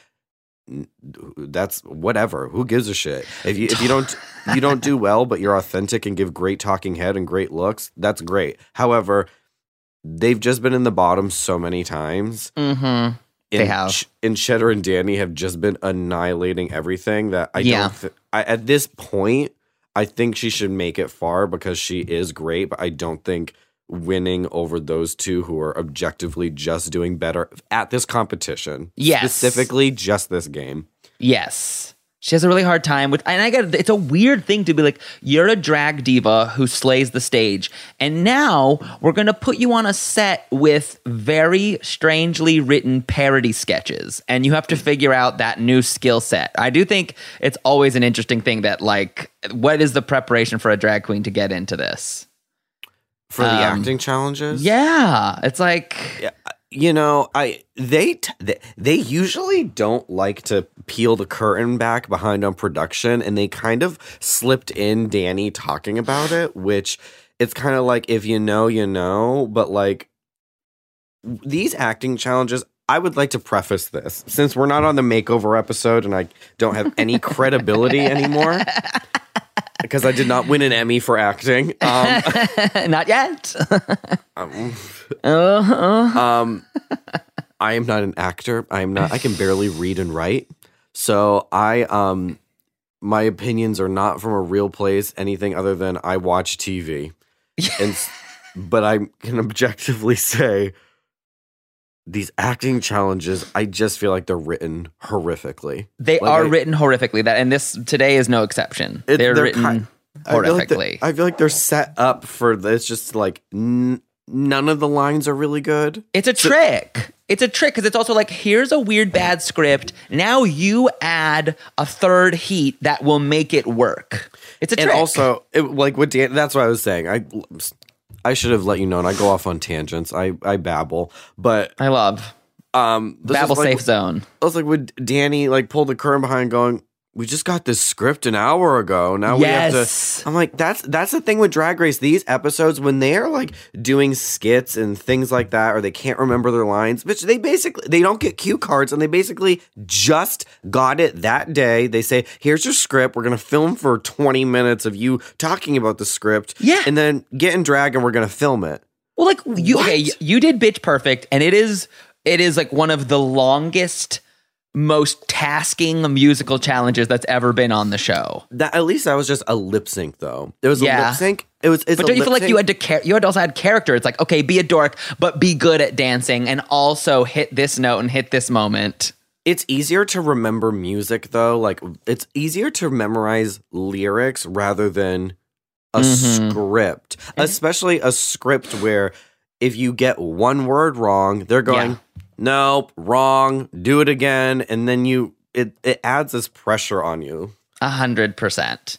Speaker 3: that's whatever. Who gives a shit if you if you don't you don't do well, but you're authentic and give great talking head and great looks. That's great. However, they've just been in the bottom so many times.
Speaker 2: Mm-hmm. They
Speaker 3: And
Speaker 2: have.
Speaker 3: Ch- and Cheddar and Danny have just been annihilating everything that I
Speaker 2: Yeah.
Speaker 3: don't. Th- I, at this point, I think she should make it far because she is great, but I don't think winning over those two who are objectively just doing better at this competition.
Speaker 2: Yes.
Speaker 3: Specifically, just this game.
Speaker 2: Yes. She has a really hard time with, and I got it's a weird thing to be like, you're a drag diva who slays the stage, and now we're gonna put you on a set with very strangely written parody sketches, and you have to figure out that new skill set. I do think it's always an interesting thing that, like, what is the preparation for a drag queen to get into this?
Speaker 3: For the
Speaker 2: Um,
Speaker 3: acting challenges?
Speaker 2: Yeah, it's like,
Speaker 3: Yeah, you know, I they t- they, they usually don't like to peel the curtain back behind on production, and they kind of slipped in Danny talking about it, which it's kind of like if you know, you know, but like these acting challenges. I would like to preface this since we're not on the makeover episode and I don't have any credibility anymore because I did not win an Emmy for acting. Um,
Speaker 2: Not yet.
Speaker 3: um,
Speaker 2: uh-huh.
Speaker 3: um, I am not an actor. I am not. I can barely read and write. So I um, my opinions are not from a real place. Anything other than I watch TV, and but I can objectively say these acting challenges. I just feel like they're written horrifically.
Speaker 2: They
Speaker 3: Like,
Speaker 2: are
Speaker 3: I-
Speaker 2: written horrifically. That and this today is no exception.
Speaker 3: It-
Speaker 2: they're,
Speaker 3: they're
Speaker 2: written
Speaker 3: kind- I feel like
Speaker 2: horrifically.
Speaker 3: I feel like they're set up for this. Just like n- none of the lines are really good.
Speaker 2: It's a trick. It's a trick because it's also like here's a weird bad script. Now you add a third heat that will make it work. It's a trick.
Speaker 3: and
Speaker 2: trick.
Speaker 3: also it, like what Dan, that's what I was saying. I I should have let you know. And I go off on tangents. I I babble, but
Speaker 2: I love
Speaker 3: um, this is like,
Speaker 2: safe zone.
Speaker 3: I was like, would Danny like pull the curtain behind, going, "We just got this script an hour ago. Now we have
Speaker 2: Yes.
Speaker 3: to." I'm like, that's that's the thing with Drag Race. These episodes when they are like doing skits and things like that, or they can't remember their lines, which they basically they don't get cue cards, and they basically just got it that day. They say, "Here's your script. We're gonna film for 20 minutes of you talking about the script,
Speaker 2: Yeah.
Speaker 3: and then get in drag, and we're gonna film it."
Speaker 2: Well, like you, okay, you did bitch perfect, and it is it is like one of the longest, most tasking musical challenges that's ever been on the show.
Speaker 3: That at least that was just a lip sync, though. It was a lip sync. It was. It's
Speaker 2: But don't you feel like you had to care? You had also had character. It's like okay, be a dork, but be good at dancing, and also hit this note and hit this moment.
Speaker 3: It's easier to remember music though. Like it's easier to memorize lyrics rather than a
Speaker 2: Mhm.
Speaker 3: script, especially a script where if you get one word wrong, they're going,
Speaker 2: Yeah.
Speaker 3: "Nope, wrong. Do it again," and then you it it adds this pressure on you.
Speaker 2: A hundred percent.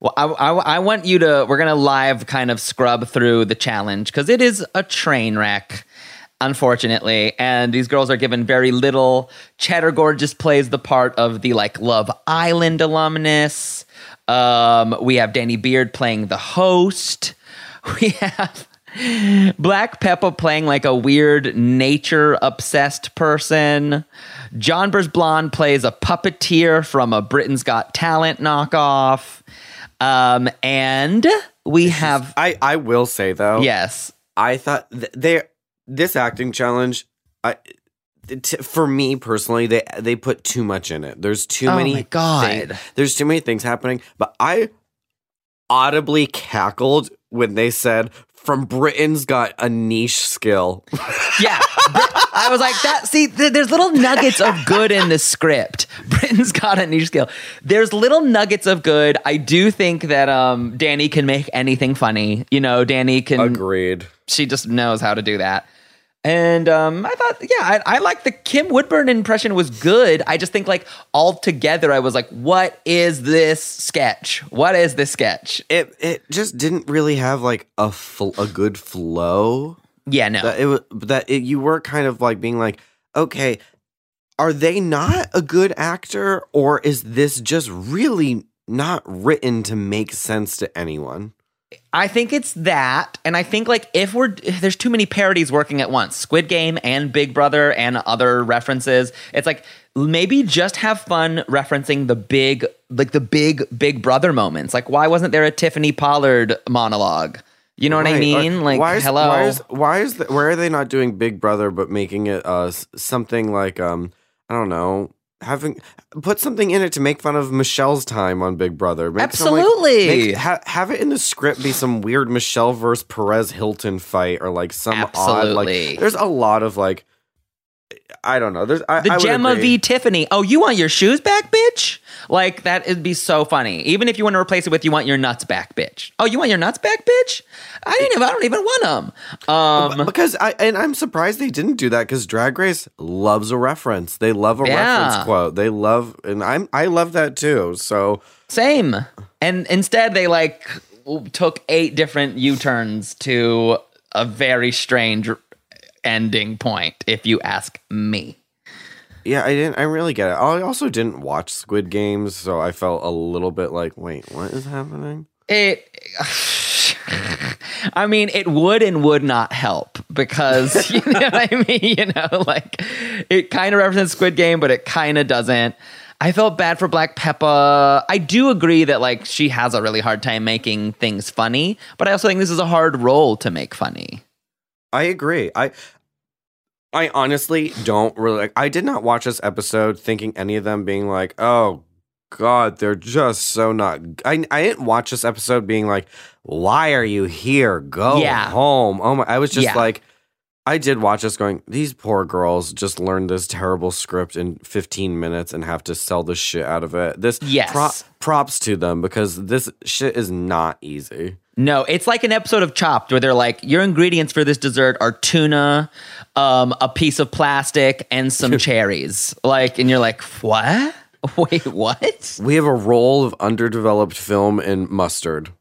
Speaker 2: Well, I, I, I want you to. We're gonna live kind of scrub through the challenge because it is a train wreck, unfortunately. And these girls are given very little. Cheddar Gorgeous plays the part of the like Love Island alumnus. Um, we have Danny Beard playing the host. We have Black Peppa playing like a weird nature obsessed person. Jonbers Blonde plays a puppeteer from a Britain's Got Talent knockoff. Um, and we have,
Speaker 3: I I will say though,
Speaker 2: yes,
Speaker 3: I thought th- they this acting challenge. I t- for me personally, they they put too much in it. There's too
Speaker 2: Oh
Speaker 3: many.
Speaker 2: my God.
Speaker 3: there's too many things happening. But I audibly cackled when they said, "From Britain's got a niche skill."
Speaker 2: yeah. I was like that. See, th- there's little nuggets of good in the script. Britain's got a niche skill. There's little nuggets of good. I do think that um, Danny can make anything funny. You know, Danny can.
Speaker 3: Agreed.
Speaker 2: she just knows how to do that. And um, I thought, yeah, I, I like the Kim Woodburn impression was good. I just think like all together, I was like, what is this sketch? What is this sketch?
Speaker 3: It it just didn't really have like a fl- a good flow.
Speaker 2: Yeah, no.
Speaker 3: That it was that it, you were kind of like being like, okay, are they not a good actor, or is this just really not written to make sense to anyone?
Speaker 2: I think it's that, and I think like if we're there's too many parodies working at once, Squid Game and Big Brother and other references. It's like maybe just have fun referencing the big like the big Big Brother moments. Like why wasn't there a Tiffany Pollard monologue? You know what I mean?
Speaker 3: or
Speaker 2: Like
Speaker 3: why is,
Speaker 2: hello.
Speaker 3: Why is why is the, why are they not doing Big Brother but making it uh something like um I don't know having put something in it to make fun of Michelle's time on Big Brother. Make some, like-
Speaker 2: Absolutely.
Speaker 3: make- ha- have it in the script be some weird Michelle versus Perez Hilton fight or like some odd like. There's a lot of like. I don't know. There's I,
Speaker 2: the
Speaker 3: I
Speaker 2: Gemma
Speaker 3: agree.
Speaker 2: v Tiffany. Oh, you want your shoes back, bitch? Like that would be so funny. Even if you want to replace it with you want your nuts back, bitch. Oh, you want your nuts back, bitch? I didn't. Even, I don't even want them. Um,
Speaker 3: because I and I'm surprised they didn't do that because Drag Race loves a reference. They love a
Speaker 2: Yeah.
Speaker 3: reference quote. They love and I'm I love that too. So
Speaker 2: Same. And instead, they like took eight different U turns to a very strange ending point, if you ask me.
Speaker 3: Yeah, I didn't. I really get it. I also didn't watch Squid Games, so I felt a little bit like, wait, what is happening?
Speaker 2: It. I mean, it would and would not help because you know what I mean. You know, like it kind of represents Squid Game, but it kind of doesn't. I felt bad for Black Peppa. I do agree that like she has a really hard time making things funny, but I also think this is a hard role to make funny.
Speaker 3: I agree. I I honestly don't really like I did not watch this episode thinking any of them being like, "Oh god, they're just so not I I didn't watch this episode being like, "Why are you here? Go
Speaker 2: Yeah.
Speaker 3: home." Oh my I was just
Speaker 2: Yeah.
Speaker 3: like I did watch us going, these poor girls just learned this terrible script in 15 minutes and have to sell the shit out of it. This
Speaker 2: Yes.
Speaker 3: props to them because this shit is not easy.
Speaker 2: No, it's like an episode of Chopped where they're like, your ingredients for this dessert are tuna, um, a piece of plastic, and some cherries. Like, and you're like, what? Wait, what?
Speaker 3: We have a roll of underdeveloped film and mustard.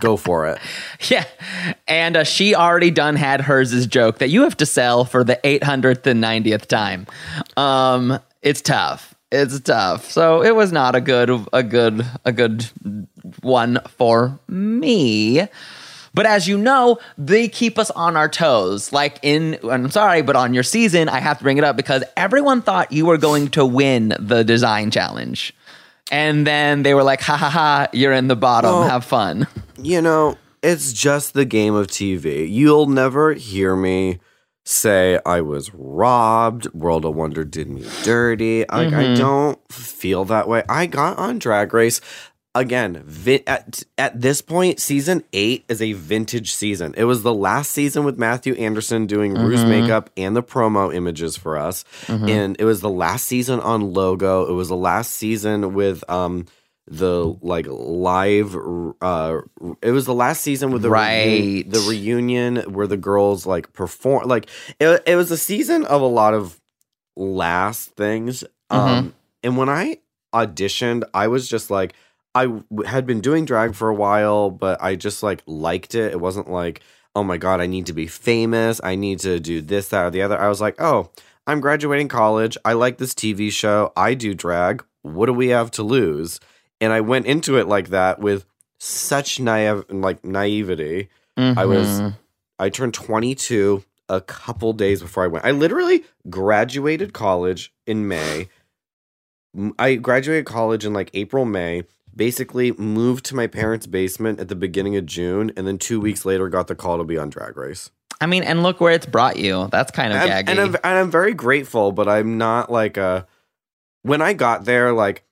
Speaker 3: Go for it.
Speaker 2: Yeah. And uh, she already done had hers joke that you have to sell for the 800th and 90th time. Um, it's tough. It's tough. So it was not a good, a good, a good one for me. But as you know, they keep us on our toes. Like in, I'm sorry, but on your season, I have to bring it up because everyone thought you were going to win the design challenge. And then they were like, ha ha ha, you're in the bottom.
Speaker 3: Well-
Speaker 2: Have fun.
Speaker 3: You know, it's just the game of TV. You'll never hear me say I was robbed, World of Wonder did me dirty. Like I
Speaker 2: Mhm.
Speaker 3: don't feel that way. I got on Drag Race again. Vi- at at this point, season eight is a vintage season. It was the last season with Mathu Andersen doing Rue's
Speaker 2: Mhm.
Speaker 3: makeup and the promo images for us,
Speaker 2: Mhm.
Speaker 3: and it was the last season on Logo. It was the last season with um the like live uh it was the last season with the
Speaker 2: Right.
Speaker 3: the reunion where the girls like perform like it, it was a season of a lot of last things. Um and when i auditioned i was just like i w- had been doing drag for a while but i just like liked it. It wasn't like oh my god i need to be famous. I need to do this that or the other. I was like oh i'm graduating college. I like this tv show. I do drag. What do we have to lose and i went into it like that with such naive like naivety I was
Speaker 2: Mhm.
Speaker 3: I turned 22 a couple days before I went. I literally graduated college in May. I graduated college in like April, May. Basically moved to my parents' basement at the beginning of June, and then two weeks later got the call to be on Drag Race.
Speaker 2: I mean, and look where it's brought you. That's kind of
Speaker 3: And,
Speaker 2: gaggy.
Speaker 3: and I'm and I'm very grateful, but I'm not like a. When I got there, like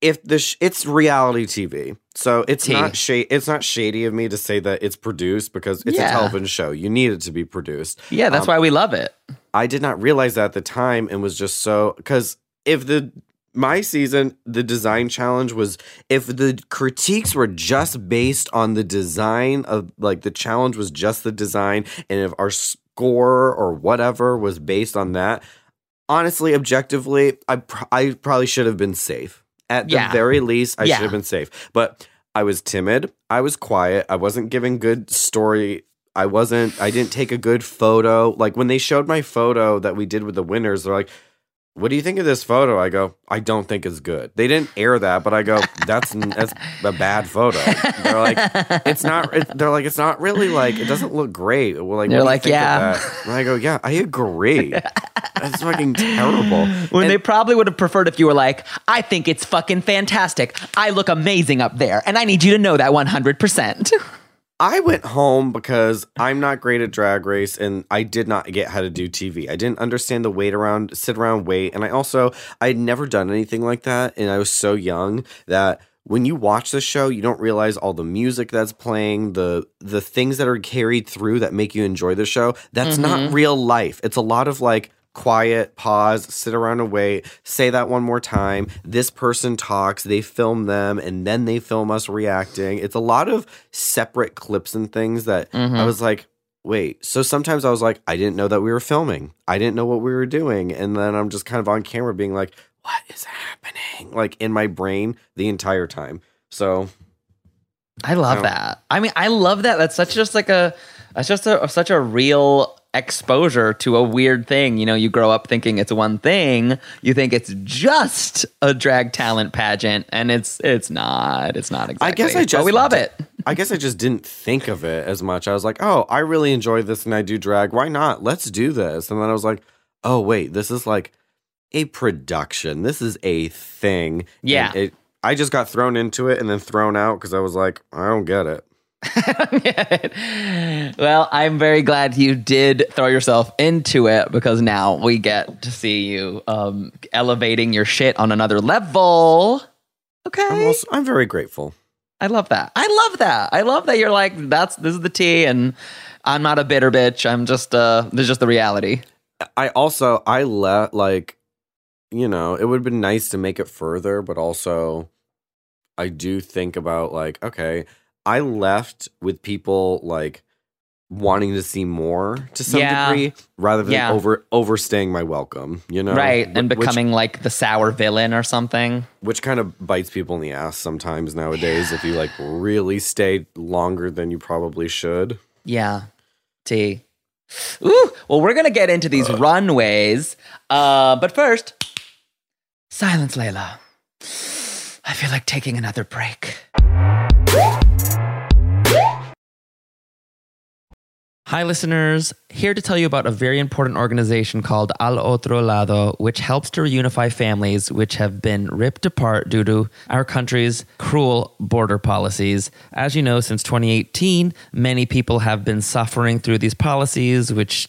Speaker 3: if the sh- it's reality TV, so it's
Speaker 2: T.
Speaker 3: not shady. It's not shady of me to say that it's produced because it's
Speaker 2: Yeah.
Speaker 3: a television show. You need it to be produced.
Speaker 2: yeah, that's
Speaker 3: um,
Speaker 2: why we love it.
Speaker 3: I did not realize that at the time and was just so because if the my season the design challenge was if the critiques were just based on the design of like the challenge was just the design and if our score or whatever was based on that honestly objectively I pr- I probably should have been safe at the
Speaker 2: Yeah.
Speaker 3: very least I
Speaker 2: Yeah.
Speaker 3: should have been safe but I was timid I was quiet I wasn't giving good story I wasn't I didn't take a good photo. Like when they showed my photo that we did with the winners, they're like, "What do you think of this photo?" I go, "I don't think it's good." They didn't air that, but I go, "That's that's a bad photo." They're like, "It's not." It, they're like, "It's not really like it doesn't look great." Well, like,
Speaker 2: They're
Speaker 3: what do you
Speaker 2: like, "Yeah."
Speaker 3: And I go, "Yeah, I agree. That's fucking terrible."
Speaker 2: When
Speaker 3: And-
Speaker 2: they probably would have preferred if you were like, I think it's fucking fantastic. I look amazing up there, and I need you to know that 100%.
Speaker 3: I went home because I'm not great at drag race and I did not get how to do TV. I didn't understand the wait around, sit around, wait. And I also, I had never done anything like that. And I was so young that when you watch the show, you don't realize all the music that's playing, the the things that are carried through that make you enjoy the show. That's not mm-hmm. real life. It's a lot of like quiet, pause, sit around and wait, say that one more time. This person talks, they film them, and then they film us reacting. It's a lot of separate clips and things that I mm-hmm. was like, wait. So sometimes I was like, I didn't know that we were filming. I didn't know what we were doing. And then I'm just kind of on camera being like, what is happening? Like in my brain the entire time. So
Speaker 2: I love that. I mean, I love that. That's such just like a
Speaker 4: That's just a, such a real exposure to a weird thing. You know, you grow up thinking it's one thing, you think it's just a drag talent pageant, and it's it's not. It's not exactly.
Speaker 3: I guess I
Speaker 4: But
Speaker 3: just
Speaker 4: we love it.
Speaker 3: I guess I just didn't think of it as much. I was like, oh, I really enjoy this and I do drag. Why not? Let's do this. And then I was like, oh, wait, this is like a production. This is a thing. And
Speaker 4: Yeah.
Speaker 3: it, I just got thrown into it and then thrown out because I was like, I don't get it.
Speaker 4: well, I'm very glad you did throw yourself into it because now we get to see you um, elevating your shit on another level. Okay.
Speaker 3: I'm, also, I'm very grateful.
Speaker 4: I love that. I love that. I love that you're like, that's this is the tea, and I'm not a bitter bitch. I'm just uh this is just the reality.
Speaker 3: I also, I let, like, you know, it would have been nice to make it further, but also I do think about, like, okay, I left with people, like, wanting to see more to some
Speaker 4: Yeah.
Speaker 3: degree rather than
Speaker 4: Yeah.
Speaker 3: over overstaying my welcome, you know?
Speaker 4: right. And
Speaker 3: which-
Speaker 4: becoming like the sour villain or something.
Speaker 3: which kind of bites people in the ass sometimes nowadays if you like really stay longer than you probably should.
Speaker 4: Yeah. T. Ooh. Well, we're gonna get into these runways. Uh, but first, silence, Laila. I feel like taking another break.
Speaker 2: Hi, listeners. Here to tell you about a very important organization called Al Otro Lado, which helps to reunify families which have been ripped apart due to our country's cruel border policies. As you know, since 2018, many people have been suffering through these policies, which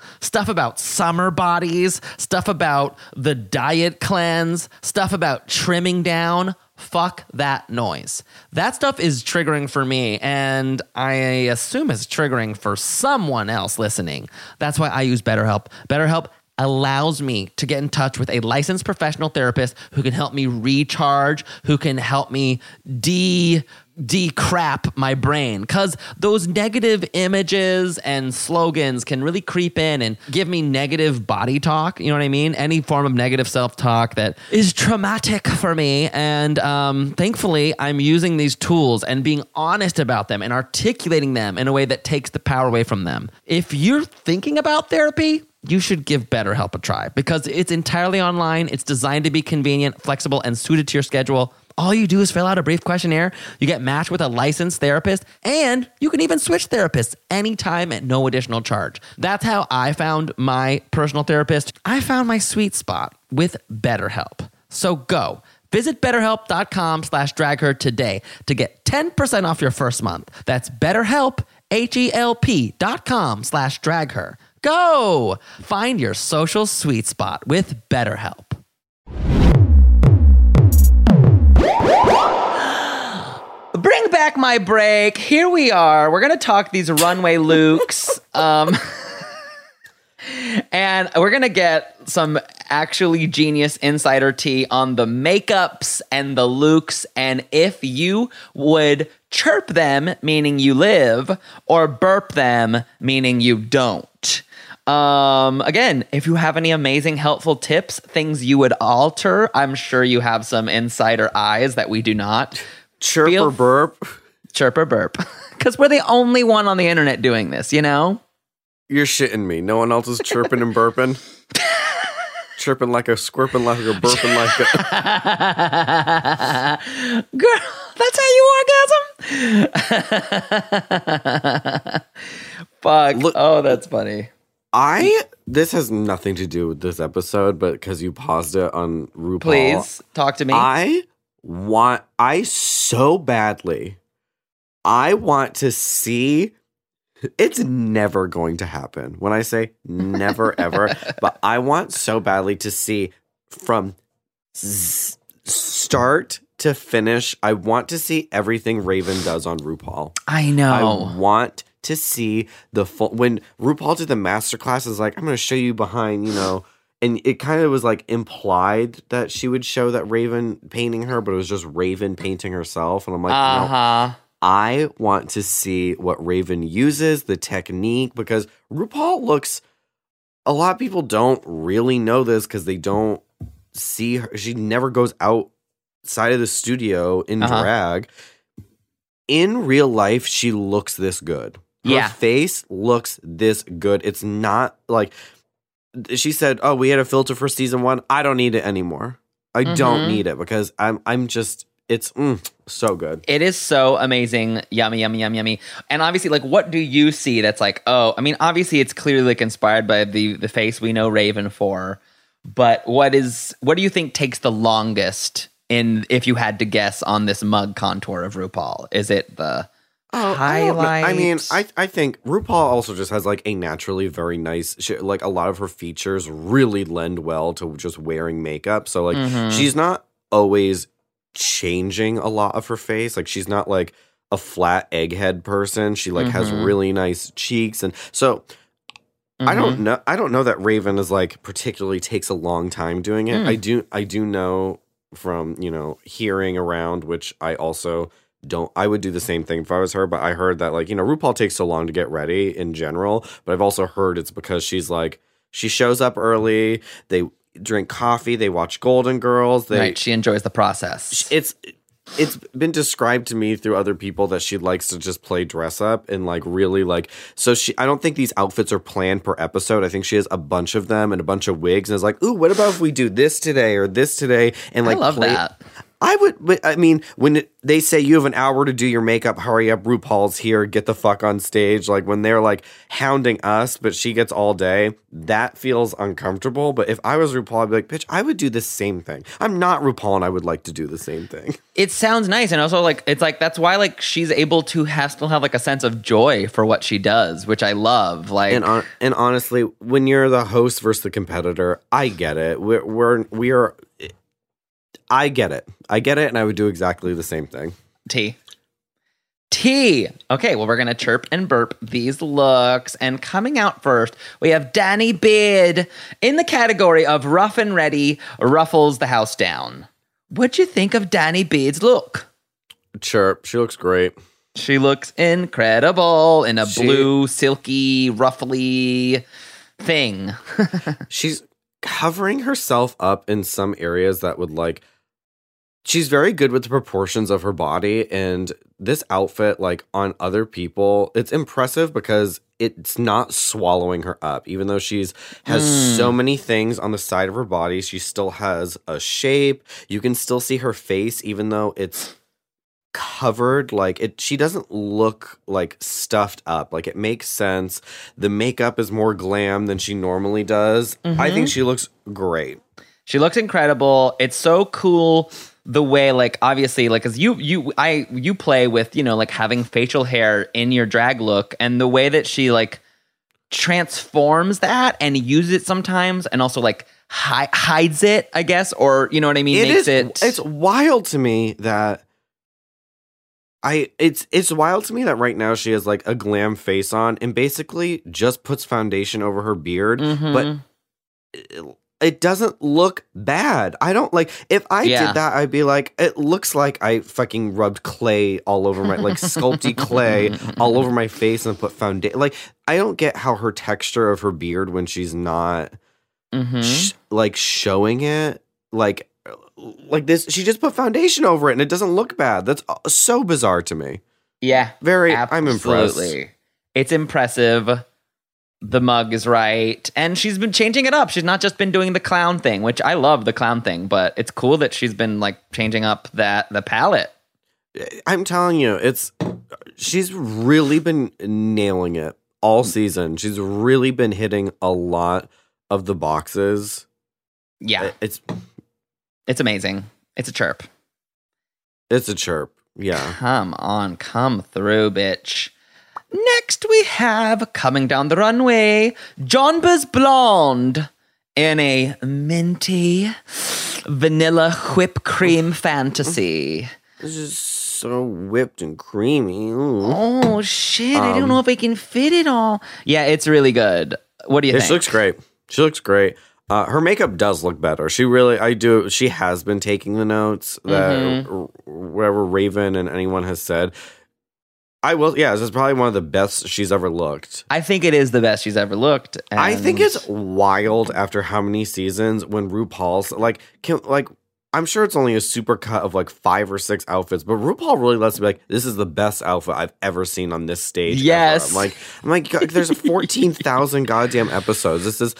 Speaker 2: Stuff about summer bodies, stuff about the diet cleanse, stuff about trimming down? Fuck that noise. That stuff is triggering for me, and I assume it's triggering for someone else listening. That's why I use BetterHelp. BetterHelp allows me to get in touch with a licensed professional therapist who can help me recharge, who can help me de decrap my brain cuz those negative images and slogans can really creep in and give me negative body talk, you know what I mean? Any form of negative self-talk that is traumatic for me and um, thankfully I'm using these tools and being honest about them and articulating them in a way that takes the power away from them. If you're thinking about therapy, you should give BetterHelp a try because it's entirely online. It's designed to be convenient, flexible, and suited to your schedule. All you do is fill out a brief questionnaire, you get matched with a licensed therapist, and you can even switch therapists anytime at no additional charge. That's how I found my personal therapist. I found my sweet spot with BetterHelp. So go. Visit betterhelp.com slash dragher today to get 10% off your first month. That's betterhelp, H-E-L-P dot com slash dragher. Go! Find your social sweet spot with BetterHelp.
Speaker 4: Bring back my break. Here we are. We're gonna talk these runway looks. um, and we're gonna get some actually genius insider tea on the makeups and the looks, and if you would chirp them, meaning you live, or burp them, meaning you don't. Um, again, if you have any amazing, helpful tips, things you would alter, I'm sure you have some insider eyes that we do not.
Speaker 3: Chirp
Speaker 4: Feel-
Speaker 3: or burp?
Speaker 4: Chirp or burp. Because we're the only one on the internet doing this, you know?
Speaker 3: You're shitting me. No one else is chirping and burping. chirping like a squirping like a burping like a.
Speaker 4: Girl, that's how you orgasm?
Speaker 2: fuck?
Speaker 3: Look-
Speaker 2: oh, that's funny.
Speaker 3: I this has nothing to do with this episode, but because you paused it on RuPaul,
Speaker 2: Please talk to me.
Speaker 3: I want I so badly. I want to see it's never going to happen. When I say never ever, but I want so badly to see from s- start to finish. I want to see everything Raven does on RuPaul.
Speaker 2: I know.
Speaker 3: I want to see the full when RuPaul did the master class is like, I'm gonna show you behind, you know. And it kind of was like implied that she would show that Raven painting her, but it was just Raven painting herself. And I'm like,
Speaker 2: uh
Speaker 3: no. I want to see what Raven uses, the technique, because RuPaul looks. A lot of people don't really know this because they don't see her. She never goes outside of the studio in
Speaker 2: Uh-huh.
Speaker 3: drag. In real life, she looks this good. Her
Speaker 2: Yeah.
Speaker 3: face looks this good. It's not like she said, "Oh, we had a filter for season one. I don't need it anymore. I don't
Speaker 2: Mhm.
Speaker 3: need it because I'm I'm just it's mm, so good."
Speaker 2: It is so amazing. Yummy, yummy, yummy, yummy. And obviously, like, what do you see that's like, oh, I mean, obviously it's clearly like inspired by the the face we know Raven for. But what is what do you think takes the longest in if you had to guess on this mug contour of RuPaul? Is it the
Speaker 3: Oh, I. I mean. I I think RuPaul also just has like a naturally very nice. She, like a lot of her features really lend well to just wearing makeup. So like
Speaker 2: Mhm.
Speaker 3: she's not always changing a lot of her face. Like she's not like a flat egghead person. She like has
Speaker 2: Mhm.
Speaker 3: really nice cheeks and so. I don't
Speaker 2: Mm-hmm.
Speaker 3: know. I don't know that Raven is like particularly takes a long time doing it.
Speaker 2: Mm.
Speaker 3: I do. I do know from you know hearing around, which I also don't. I would do the same thing if I was her. But I heard that like you know RuPaul takes so long to get ready in general. But I've also heard it's because she's like she shows up early. They drink coffee. They watch Golden Girls. They
Speaker 2: right? She enjoys the process.
Speaker 3: it's it's been described to me through other people that she likes to just play dress up and like really like so she I don't think these outfits are planned per episode. I think she has a bunch of them and a bunch of wigs and is like, "Ooh, what about if we do this today or this today?" and like
Speaker 2: I love
Speaker 3: play-
Speaker 2: that.
Speaker 3: I would I mean, when they say you have an hour to do your makeup, hurry up, RuPaul's here, get the fuck on stage. Like when they're like hounding us, but she gets all day, that feels uncomfortable. But if I was RuPaul, I'd be like, bitch, I would do the same thing. I'm not RuPaul and I would like to do the same thing.
Speaker 2: it sounds nice and also like it's like that's why like she's able to have still have like a sense of joy for what she does which i love like
Speaker 3: And on, and honestly, when you're the host versus the competitor, I get it. We're we're we are. I get it. I get it, and I would do exactly the same thing.
Speaker 2: T. T. Okay, well, we're going to chirp and burp these looks. And coming out first, we have Danny Beard in the category of rough and ready, ruffles the house down. What'd you think of Danny Beard's look?
Speaker 3: Chirp. She looks great.
Speaker 2: She looks incredible in a
Speaker 3: She-
Speaker 2: blue, silky, ruffly thing.
Speaker 3: She's covering herself up in some areas that would like. She's very good with the proportions of her body, and this outfit, like on other people, it's impressive because it's not swallowing her up. Even though she's has so hmm. many things on the side of her body, she still has a shape. You can still see her face, even though it's covered like it she doesn't look like stuffed up like it makes sense the makeup is more glam than she normally does i think mm-hmm. she looks great
Speaker 2: She looks incredible. It's so cool the way like obviously like as you you I you play with, you know, like having facial hair in your drag look and the way that she like transforms that and uses it sometimes and also like hi- hides it, I guess, or you know what I mean,
Speaker 3: It
Speaker 2: makes
Speaker 3: is
Speaker 2: it
Speaker 3: it's wild to me that I it's it's wild to me that right now she has like a glam face on and basically just puts foundation over her beard
Speaker 2: Mhm.
Speaker 3: but it, doesn't look bad. I don't like if I
Speaker 2: Yeah.
Speaker 3: did that I'd be like it looks like I fucking rubbed clay all over my like sculpty clay all over my face and put foundation like I don't get how her texture of her beard when she's not
Speaker 2: Mhm.
Speaker 3: sh- like showing it like like this she just put foundation over it and it doesn't look bad that's so bizarre to me
Speaker 2: Yeah.
Speaker 3: very i'm impressed
Speaker 2: It's impressive. The mug is right. And she's been changing it up. She's not just been doing the clown thing, which I love the clown thing, but it's cool that she's been like changing up that the palette.
Speaker 3: i'm telling you it's she's really been nailing it all season. She's really been hitting a lot of the boxes.
Speaker 2: Yeah,
Speaker 3: It's
Speaker 2: it's amazing. It's a chirp.
Speaker 3: it's a chirp. Yeah.
Speaker 2: Come on, come through, bitch. Next, we have coming down the runway, Jonbers Blonde in a minty vanilla whipped cream fantasy.
Speaker 3: This is so whipped and creamy. Ooh.
Speaker 2: Oh shit! I don't
Speaker 3: Um,
Speaker 2: know if I can fit it all. Yeah, it's really good. What do you
Speaker 3: Yeah,
Speaker 2: think?
Speaker 3: she looks great. She looks great. Uh, her makeup does look better. She really, I do. She has been taking the notes that
Speaker 2: Mm-hmm.
Speaker 3: whatever Raven and anyone has said. I will. Yeah, this is probably one of the best she's ever looked.
Speaker 2: I think it is the best she's ever looked.
Speaker 3: I think it's wild after how many seasons when RuPaul's like can like I'm sure it's only a super cut of like five or six outfits, but RuPaul really lets me be like, this is the best outfit I've ever seen on this stage. ever."
Speaker 2: Yes.
Speaker 3: I'm like, I'm like, there's fourteen thousand goddamn episodes. This is,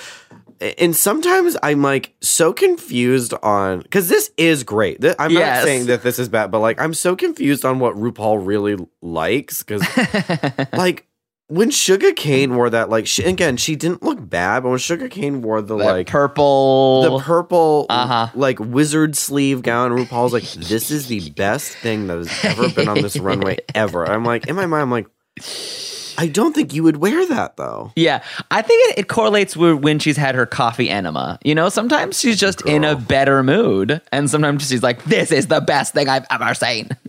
Speaker 3: and sometimes I'm like so confused on because this is great. Th- I'm
Speaker 2: Yes.
Speaker 3: not saying that this is bad, but like I'm so confused on what RuPaul really likes because like when Sugar Cane wore that, like she, again, she didn't look bad, but when Sugar Cane wore the like
Speaker 2: purple.
Speaker 3: the purple
Speaker 2: Uh-huh.
Speaker 3: like wizard sleeve gown, RuPaul's like, this is the best thing that has ever been on this runway ever. I'm like, in my mind, I'm like, I don't think you would wear that though.
Speaker 2: Yeah, I think it, it correlates with when she's had her coffee enema. You know, sometimes she's just in a better mood, and sometimes she's like, "This is the best thing I've ever seen."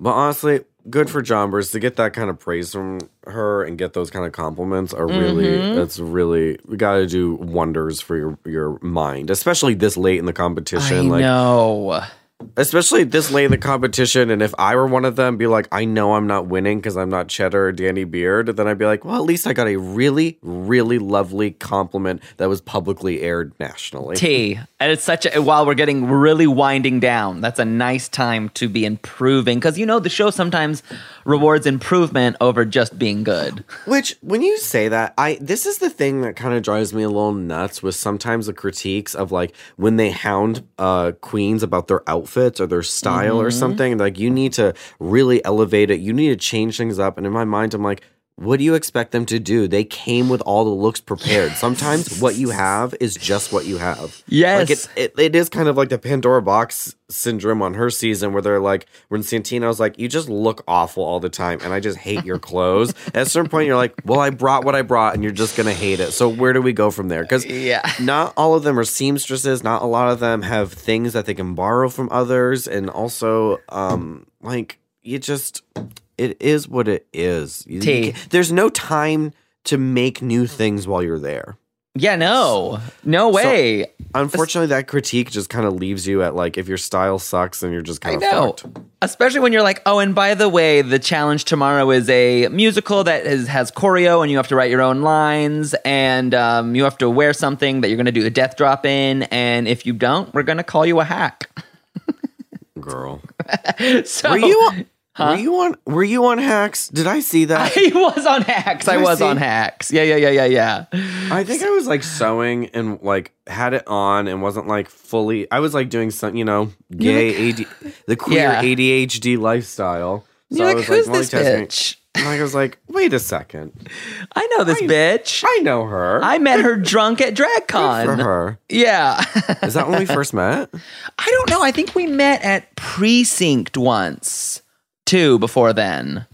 Speaker 3: But honestly, good for Jonbers to get that kind of praise from her and get those kind of compliments are really
Speaker 2: Mm-hmm.
Speaker 3: that's really we got to do wonders for your your mind, especially this late in the competition.
Speaker 2: I
Speaker 3: like
Speaker 2: know.
Speaker 3: Especially this late in the competition. And if I were one of them, be like, I know I'm not winning because I'm not Cheddar or Danny Beard. Then I'd be like, well, at least I got a really, really lovely compliment that was publicly aired nationally.
Speaker 2: T, and it's such a while we're getting really winding down. That's a nice time to be improving because you know the show sometimes rewards improvement over just being good.
Speaker 3: Which, when you say that, I this is the thing that kind of drives me a little nuts with sometimes the critiques of like when they hound uh queens about their outfits or their style or mm-hmm. something. Like you need to really elevate it. You need to change things up. And in my mind, I'm like. What do you expect them to do? They came with all the looks prepared. Sometimes what you have is just what you have.
Speaker 2: Yes.
Speaker 3: Like it, it, it is kind of like the Pandora Boxx syndrome on her season where they're like, when Santino's like, you just look awful all the time and I just hate your clothes. At a certain point, you're like, well, I brought what I brought and you're just going to hate it. So where do we go from there? Because
Speaker 2: Yeah.
Speaker 3: not all of them are seamstresses. Not a lot of them have things that they can borrow from others. And also, um, like, you just, it is what it is. You- you
Speaker 2: T.
Speaker 3: there's no time to make new things while you're there.
Speaker 2: Yeah, no, no way.
Speaker 3: Unfortunately, that critique just kind of leaves you at like if your style sucks, then you're just kind of fucked.
Speaker 2: Especially when you're like, oh, and by the way, the challenge tomorrow is a musical that is, has choreo, and you have to write your own lines, and um, you have to wear something that you're going to do a death drop in, and if you don't, we're going to call you a hack.
Speaker 3: Girl,
Speaker 2: So
Speaker 3: were you on, were you on were you on hacks? Did I see that?
Speaker 2: I was on hacks. I
Speaker 3: Did I
Speaker 2: was on hacks. Yeah, yeah, yeah, yeah, yeah.
Speaker 3: I think I was like sewing and like had it on and wasn't like fully. I was like doing some, you know, gay AD, the queer
Speaker 2: Yeah.
Speaker 3: ADHD lifestyle. So
Speaker 2: You're
Speaker 3: I
Speaker 2: like,
Speaker 3: was
Speaker 2: who's
Speaker 3: like
Speaker 2: this
Speaker 3: multitasking.
Speaker 2: bitch?
Speaker 3: And I was like, wait a second,
Speaker 2: I know this bitch.
Speaker 3: I know her.
Speaker 2: I met her drunk at
Speaker 3: Good
Speaker 2: DragCon.
Speaker 3: for her.
Speaker 2: Yeah.
Speaker 3: Is that when we first met?
Speaker 2: I don't know. I think we met at Precinct once, too, before then.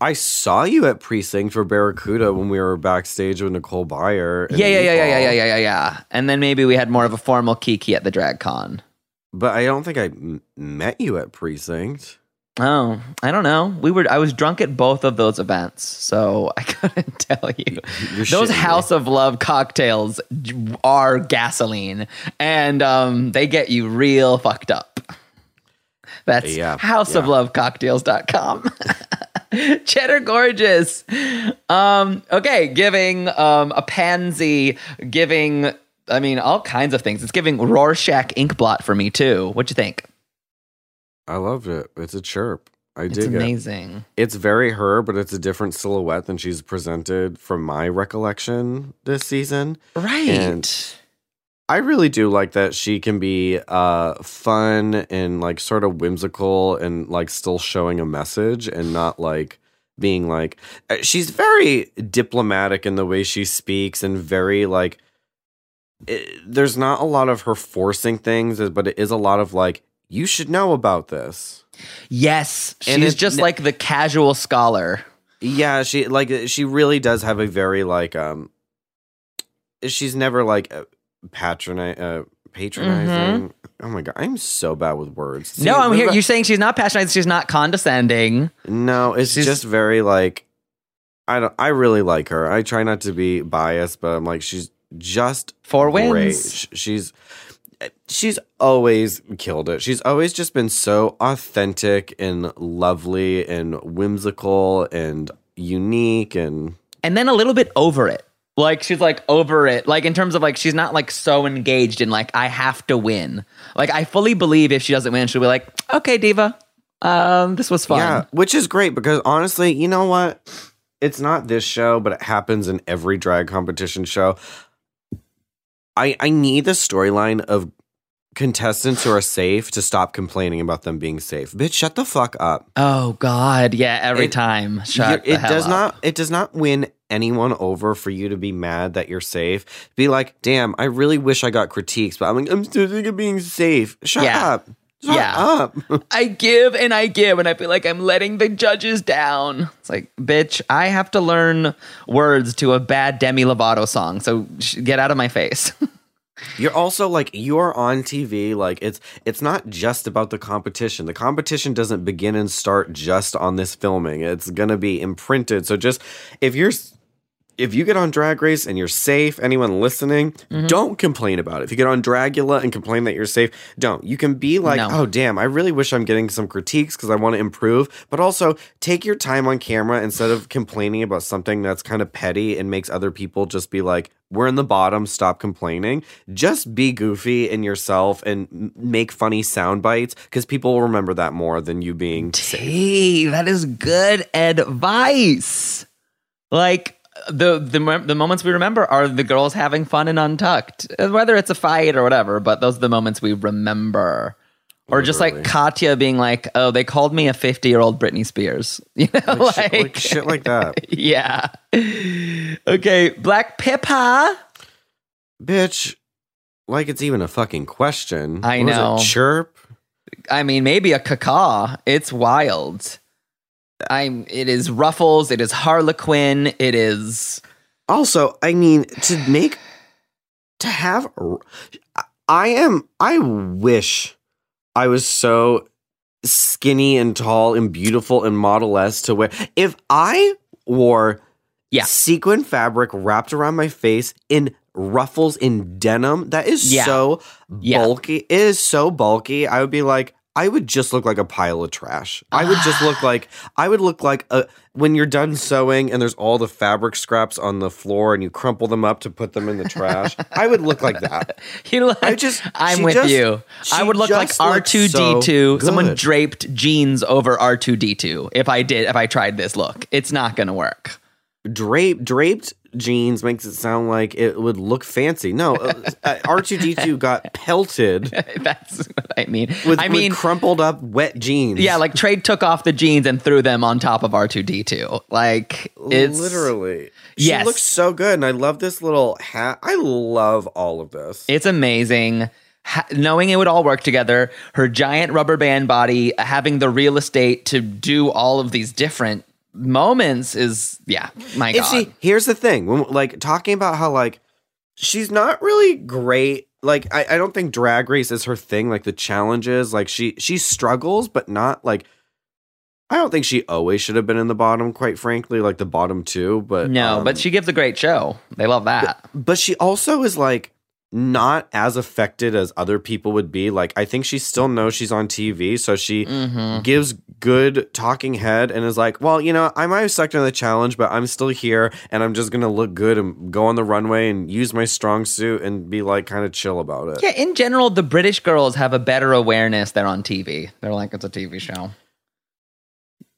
Speaker 3: I saw you at Precinct for Barracuda when we were backstage with Nicole Byer.
Speaker 2: Yeah, yeah, yeah, yeah, yeah, yeah, yeah, yeah, yeah. And then maybe we had more of a formal kiki at the drag con.
Speaker 3: But I don't think I m- met you at Precinct.
Speaker 2: Oh, I don't know. We were. I was drunk at both of those events, so I couldn't tell you.
Speaker 3: You're
Speaker 2: those. House of Love cocktails are gasoline, and um, they get you real fucked up. That's
Speaker 3: Yeah,
Speaker 2: houseoflovecocktails.com. Cheddar gorgeous. Um, okay, giving um, a pansy, giving I mean all kinds of things. It's giving Rorschach ink blot for me too. What'd you think?
Speaker 3: I loved it. It's a chirp. I
Speaker 2: It's
Speaker 3: dig it.
Speaker 2: amazing.
Speaker 3: It's very her, but it's a different silhouette than she's presented from my recollection this season.
Speaker 2: Right.
Speaker 3: And- I really do like that she can be uh fun and like sort of whimsical and like still showing a message and not like being like uh, she's very diplomatic in the way she speaks and very like it, there's not a lot of her forcing things but it is a lot of like you should know about this
Speaker 2: Yes,
Speaker 3: And
Speaker 2: she's just like the casual scholar.
Speaker 3: yeah she like she really does have a very like um she's never like patroni- uh patronizing oh my god i'm so bad with words See,
Speaker 2: no, I'm here. You're saying she's not passionate. She's not condescending.
Speaker 3: No, it's
Speaker 2: She's-
Speaker 3: just very like I don't I really like her. I try not to be biased, but I'm like she's just
Speaker 2: Four
Speaker 3: great.
Speaker 2: wins.
Speaker 3: She's she's always killed it. She's always just been so authentic and lovely and whimsical and unique and
Speaker 2: and then a little bit over it. Like she's like over it. Like in terms of like she's not like so engaged in like I have to win. Like I fully believe if she doesn't win, she'll be like, okay, diva, um, this was fun.
Speaker 3: Yeah, which is great because honestly, you know what? It's not this show, but it happens in every drag competition show. I I need the storyline of contestants who are safe to stop complaining about them being safe. Bitch, shut the fuck up.
Speaker 2: Oh God, yeah. Every
Speaker 3: It-
Speaker 2: time, shut.
Speaker 3: It
Speaker 2: hell
Speaker 3: does
Speaker 2: up.
Speaker 3: not it does not win anyone over for you to be mad that you're safe. Be like, damn, I really wish I got critiques, but I'm like, I'm still sick of being safe. Shut
Speaker 2: Yeah.
Speaker 3: up. Shut
Speaker 2: Yeah.
Speaker 3: up.
Speaker 2: I give and I give, and I feel like I'm letting the judges down. It's like, bitch, I have to learn words to a bad Demi Lovato song, so sh- get out of my face.
Speaker 3: You're also like you're on TV like it's it's not just about the competition. The competition doesn't begin and start just on this filming. It's going to be imprinted. So just if you're if you get on Drag Race and you're safe, anyone listening,
Speaker 2: Mm-hmm.
Speaker 3: don't complain about it. If you get on Dragula and complain that you're safe, don't. You can be like,
Speaker 2: No.
Speaker 3: "Oh damn, I really wish I'm getting some critiques because I want to improve." But also, take your time on camera instead of complaining about something that's kind of petty and makes other people just be like, "We're in the bottom, stop complaining." Just be goofy in yourself and make funny sound bites because people will remember that more than you being safe.
Speaker 2: Hey, that is good advice. Like the the the moments we remember are the girls having fun and untucked, uh, whether it's a fight or whatever. But those are the moments we remember. Or just like Katya being like, "Oh, they called me a fifty-year-old Britney Spears," you know,
Speaker 3: Like, shit, like shit like that.
Speaker 2: yeah. Okay, Black Peppa.
Speaker 3: Bitch, like it's even a fucking question.
Speaker 2: I
Speaker 3: What was it,
Speaker 2: know.
Speaker 3: chirp.
Speaker 2: I mean, maybe a caca. It's wild. I'm. It is Ruffles. It is Harlequin. It is.
Speaker 3: Also, I mean, to make to have I am I wish I was so skinny and tall and beautiful and model S to wear if I wore
Speaker 2: Yeah.
Speaker 3: sequin fabric wrapped around my face in ruffles in denim that is
Speaker 2: Yeah.
Speaker 3: so
Speaker 2: Yeah.
Speaker 3: bulky it is so bulky I would be like I would just look like a pile of trash. I would just look like I would look like a when you're done sewing and there's all the fabric scraps on the floor and you crumple them up to put them in the trash. I would look like that.
Speaker 2: You know,
Speaker 3: I just-
Speaker 2: I'm with
Speaker 3: just-
Speaker 2: you. I would look like
Speaker 3: just looks so
Speaker 2: R2D2. Someone draped jeans over R2D2. If I did, if I tried this look, it's not going to work.
Speaker 3: Drape draped jeans makes it sound like it would look fancy. No, uh, R2D2 got pelted
Speaker 2: That's what I mean.
Speaker 3: with,
Speaker 2: I
Speaker 3: with
Speaker 2: mean,
Speaker 3: crumpled up wet jeans.
Speaker 2: yeah, like Trade took off the jeans and threw them on top of R2D2. Like it's
Speaker 3: literally. She
Speaker 2: Yes.
Speaker 3: looks so good, and I love this little hat. I love all of this.
Speaker 2: It's amazing. Ha- knowing it would all work together, her giant rubber band body, having the real estate to do all of these different moments is, yeah, my
Speaker 3: And
Speaker 2: God.
Speaker 3: see, here's the thing: when like talking about how like she's not really great. Like I, I don't think drag race is her thing. Like the challenges, like she she struggles, but not like. I don't think she always should have been in the bottom. Quite frankly, like the bottom two. But
Speaker 2: no,
Speaker 3: um,
Speaker 2: but she gives a great show. They love that.
Speaker 3: but she also is like not as affected as other people would be. Like I think she still knows she's on TV, so she
Speaker 2: Mm-hmm.
Speaker 3: gives good talking head and is like, well, you know, I might have sucked in the challenge, but I'm still here and I'm just gonna look good and go on the runway and use my strong suit and be like kind of chill about it.
Speaker 2: Yeah, in general, the British girls have a better awareness. They're on TV. They're like, it's a TV show.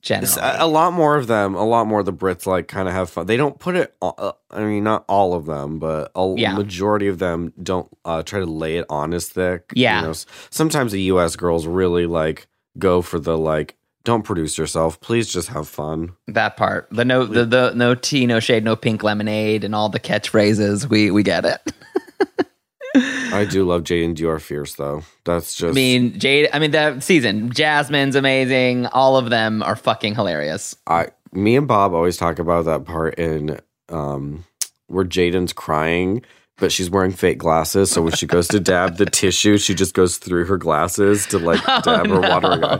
Speaker 2: Generally.
Speaker 3: A, a lot more of them, a lot more of the Brits like kind of have fun. They don't put it. Uh, I mean, not all of them, but a
Speaker 2: Yeah.
Speaker 3: majority of them don't uh, try to lay it on as thick.
Speaker 2: Yeah.
Speaker 3: You know, sometimes the U.S. girls really like go for the like don't produce yourself. Please just have fun.
Speaker 2: That part. The no the, the no tea, no shade, no pink lemonade and all the catchphrases. We we get it.
Speaker 3: I do love Jaidynn Diore Fierce though. That's just
Speaker 2: I mean, Jade I mean the season. Jasmine's amazing. All of them are fucking hilarious.
Speaker 3: I me and Bob always talk about that part in um where Jaidynn's crying, but she's wearing fake glasses. So when she goes to dab the tissue, she just goes through her glasses to like oh, dab her watering eye.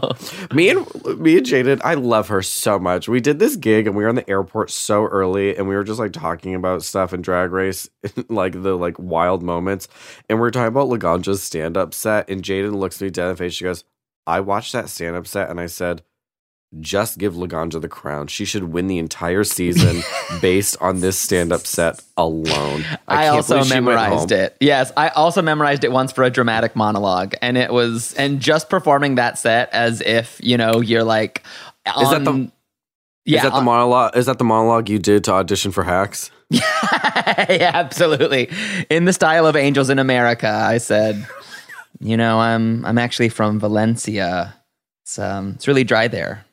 Speaker 3: Me and me and Jaidynn, I love her so much. We did this gig and we were in the airport so early and we were just like talking about stuff in drag race, like the like wild moments. And we are talking about Laganja's stand-up set, and Jaidynn looks me dead in the face. She goes, I watched that stand-up set and I said, just give Laganja the crown. She should win the entire season based on this stand-up set alone.
Speaker 2: I,
Speaker 3: can't
Speaker 2: also
Speaker 3: believe she went
Speaker 2: memorized it. Yes, I also memorized it once for a dramatic monologue, and it was and just performing that set as if you know you're like.
Speaker 3: Is that the-
Speaker 2: on-
Speaker 3: Is that the monologue? Is that the monologue you did to audition for Hacks?
Speaker 2: yeah, absolutely. In the style of Angels in America, I said, you know, I'm I'm actually from Valencia. It's um it's really dry there.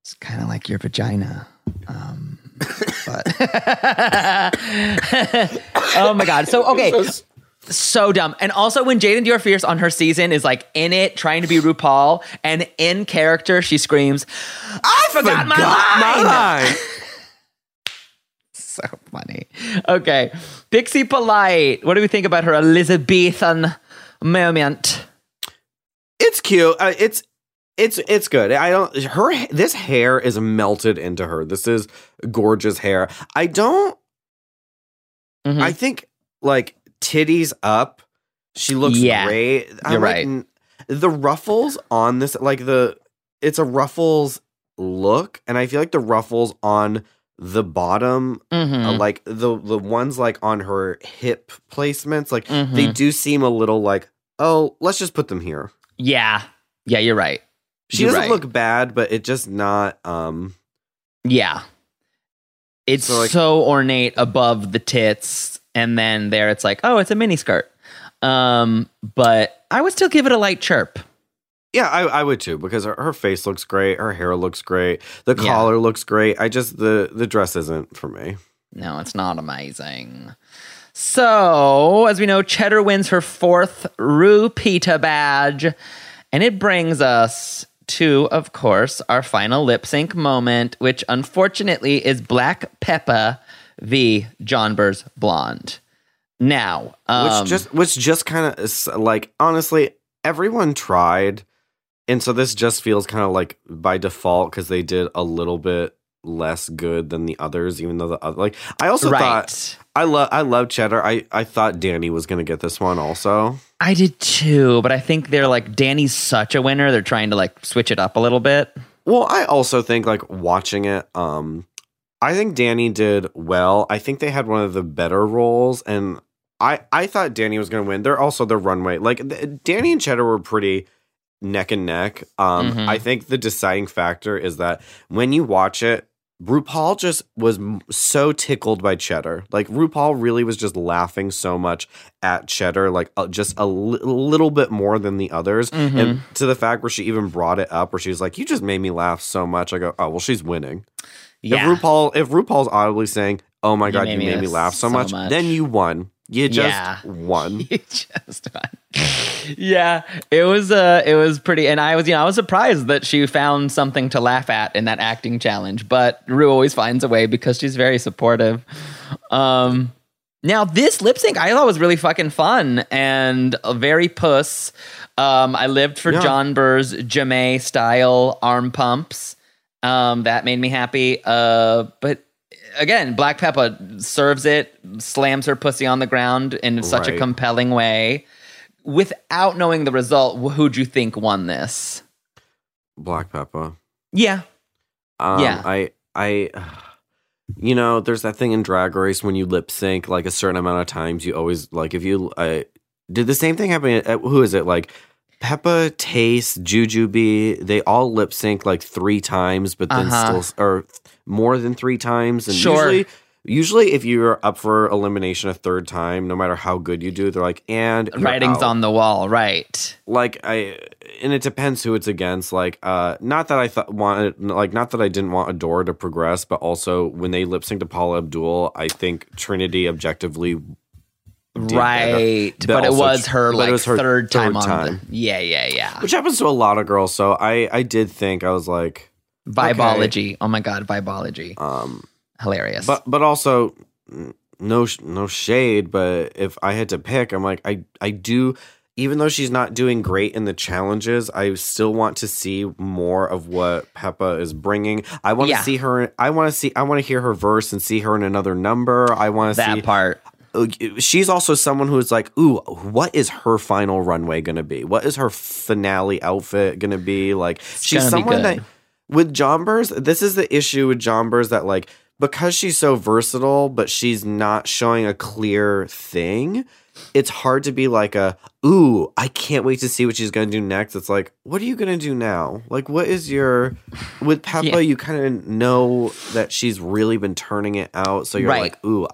Speaker 2: It's kind of like your vagina. Um, but oh my god. So okay. So dumb. And also when Jaidynn Diore Fierce on her season is like in it trying to be RuPaul and in character she screams, I forgot, my line. so funny. Okay. Pixie Polite. What do we think about her Elizabethan moment?
Speaker 3: It's cute. Uh, it's it's it's good. I don't. Her this hair is melted into her. This is gorgeous hair. I don't.
Speaker 2: Mhm.
Speaker 3: I think like titties up. She looks
Speaker 2: Yeah,
Speaker 3: great. I'm
Speaker 2: you're
Speaker 3: like,
Speaker 2: right.
Speaker 3: the ruffles on this, like the, it's a ruffles look, and I feel like the ruffles on the bottom,
Speaker 2: Mhm.
Speaker 3: uh, like the the ones like on her hip placements, like they
Speaker 2: Mhm.
Speaker 3: do seem a little like, oh, let's just put them here.
Speaker 2: yeah. Yeah, you're right.
Speaker 3: She
Speaker 2: You're
Speaker 3: doesn't
Speaker 2: right.
Speaker 3: look bad, but it just not. um
Speaker 2: Yeah. It's
Speaker 3: So, like-
Speaker 2: so ornate above the tits, and then there it's like, oh, it's a mini skirt. Um, but I would still give it a light chirp.
Speaker 3: Yeah, I, I would too because her, her face looks great, her hair looks great, the
Speaker 2: Yeah.
Speaker 3: collar looks great. I just the the dress isn't for me.
Speaker 2: No, it's not amazing. So, as we know, Cheddar wins her fourth RuPeter badge. And it brings us to, of course, our final lip sync moment, which unfortunately is Black Peppa v. Jonbers Blonde. Now, um,
Speaker 3: which just which just kind of like honestly, everyone tried, and so this just feels kind of like by default because they did a little bit less good than the others, even though the other like I also
Speaker 2: right.
Speaker 3: thought I love I love Cheddar. I I thought Danny was gonna get this one also.
Speaker 2: I did too, but I think they're like Danny's such a winner. They're trying to like switch it up a little bit.
Speaker 3: Well, I also think like watching it, um, I think Danny did well. I think they had one of the better roles, and I I thought Danny was going to win. They're also the runway. Like th- Danny and Cheddar were pretty neck and neck. Um,
Speaker 2: Mhm.
Speaker 3: I think the deciding factor is that when you watch it. RuPaul just was m- so tickled by Cheddar. Like RuPaul really was just laughing so much at Cheddar, like uh, just a li- little bit more than the others.
Speaker 2: Mm-hmm.
Speaker 3: And to the fact where she even brought it up, where she's like, "You just made me laugh so much." I go, "Oh well, she's winning."
Speaker 2: Yeah.
Speaker 3: If RuPaul, if RuPaul's audibly saying, "Oh my
Speaker 2: You
Speaker 3: god,
Speaker 2: made
Speaker 3: you
Speaker 2: me
Speaker 3: made me laugh so,
Speaker 2: so
Speaker 3: much,
Speaker 2: much.
Speaker 3: then you won. You just
Speaker 2: Yeah.
Speaker 3: won.
Speaker 2: You just won. yeah, it was uh it was pretty and I was you know I was surprised that she found something to laugh at in that acting challenge, but Rue always finds a way because she's very supportive. Um now this lip sync I thought was really fucking fun and very puss. Um I lived for
Speaker 3: Yeah.
Speaker 2: Jonbers' Jamae style arm pumps. Um that made me happy. Uh but again, Black Peppa serves it, slams her pussy on the ground in such a compelling way. Without knowing the result, who'd you think won this?
Speaker 3: Black Peppa.
Speaker 2: Yeah.
Speaker 3: Um,
Speaker 2: Yeah.
Speaker 3: I, I, you know, there's that thing in Drag Race when you lip sync like a certain amount of times. You always like if you uh, did the same thing happen. At, who is it? Like Peppa, Taste, Jujubee. They all lip sync like three times, but then
Speaker 2: Uh-huh.
Speaker 3: still or more than three times. And
Speaker 2: Sure.
Speaker 3: usually usually if you're up for elimination a third time, no matter how good you do, they're like, and
Speaker 2: Writing's
Speaker 3: out."
Speaker 2: on the wall, right?
Speaker 3: like I and it depends who it's against. Like, uh, not that I thought wanted, like, not that I didn't want Adore to progress, but also when they lip synced to Paula Abdul, I think Trinity objectively.
Speaker 2: Right.
Speaker 3: But
Speaker 2: it was her like
Speaker 3: it was her
Speaker 2: third time
Speaker 3: third
Speaker 2: on
Speaker 3: time.
Speaker 2: the Yeah, yeah, yeah.
Speaker 3: which happens to a lot of girls. So I, I did think I was like,
Speaker 2: Vibeology. Oh my god, Vibeology.
Speaker 3: um,
Speaker 2: Hilarious.
Speaker 3: but but also no no shade. But if I had to pick, I'm like I I do. Even though she's not doing great in the challenges, I still want to see more of what Peppa is bringing. I want to
Speaker 2: Yeah.
Speaker 3: see her. I want to see. I want to hear her verse and see her in another number. I want to see
Speaker 2: that
Speaker 3: see.
Speaker 2: part.
Speaker 3: She's also someone who's like, ooh, what is her final runway going to be? What is her finale outfit going to be? Like, she's
Speaker 2: gonna be
Speaker 3: someone
Speaker 2: good.
Speaker 3: that with Jonbers, this is the issue with Jonbers that like because she's so versatile, but she's not showing a clear thing. It's hard to be like a ooh, I can't wait to see what she's gonna do next. It's like, what are you gonna do now? Like, what is your with Peppa?
Speaker 2: Yeah.
Speaker 3: You kind of know that she's really been turning it out, so you're
Speaker 2: Right.
Speaker 3: like, ooh,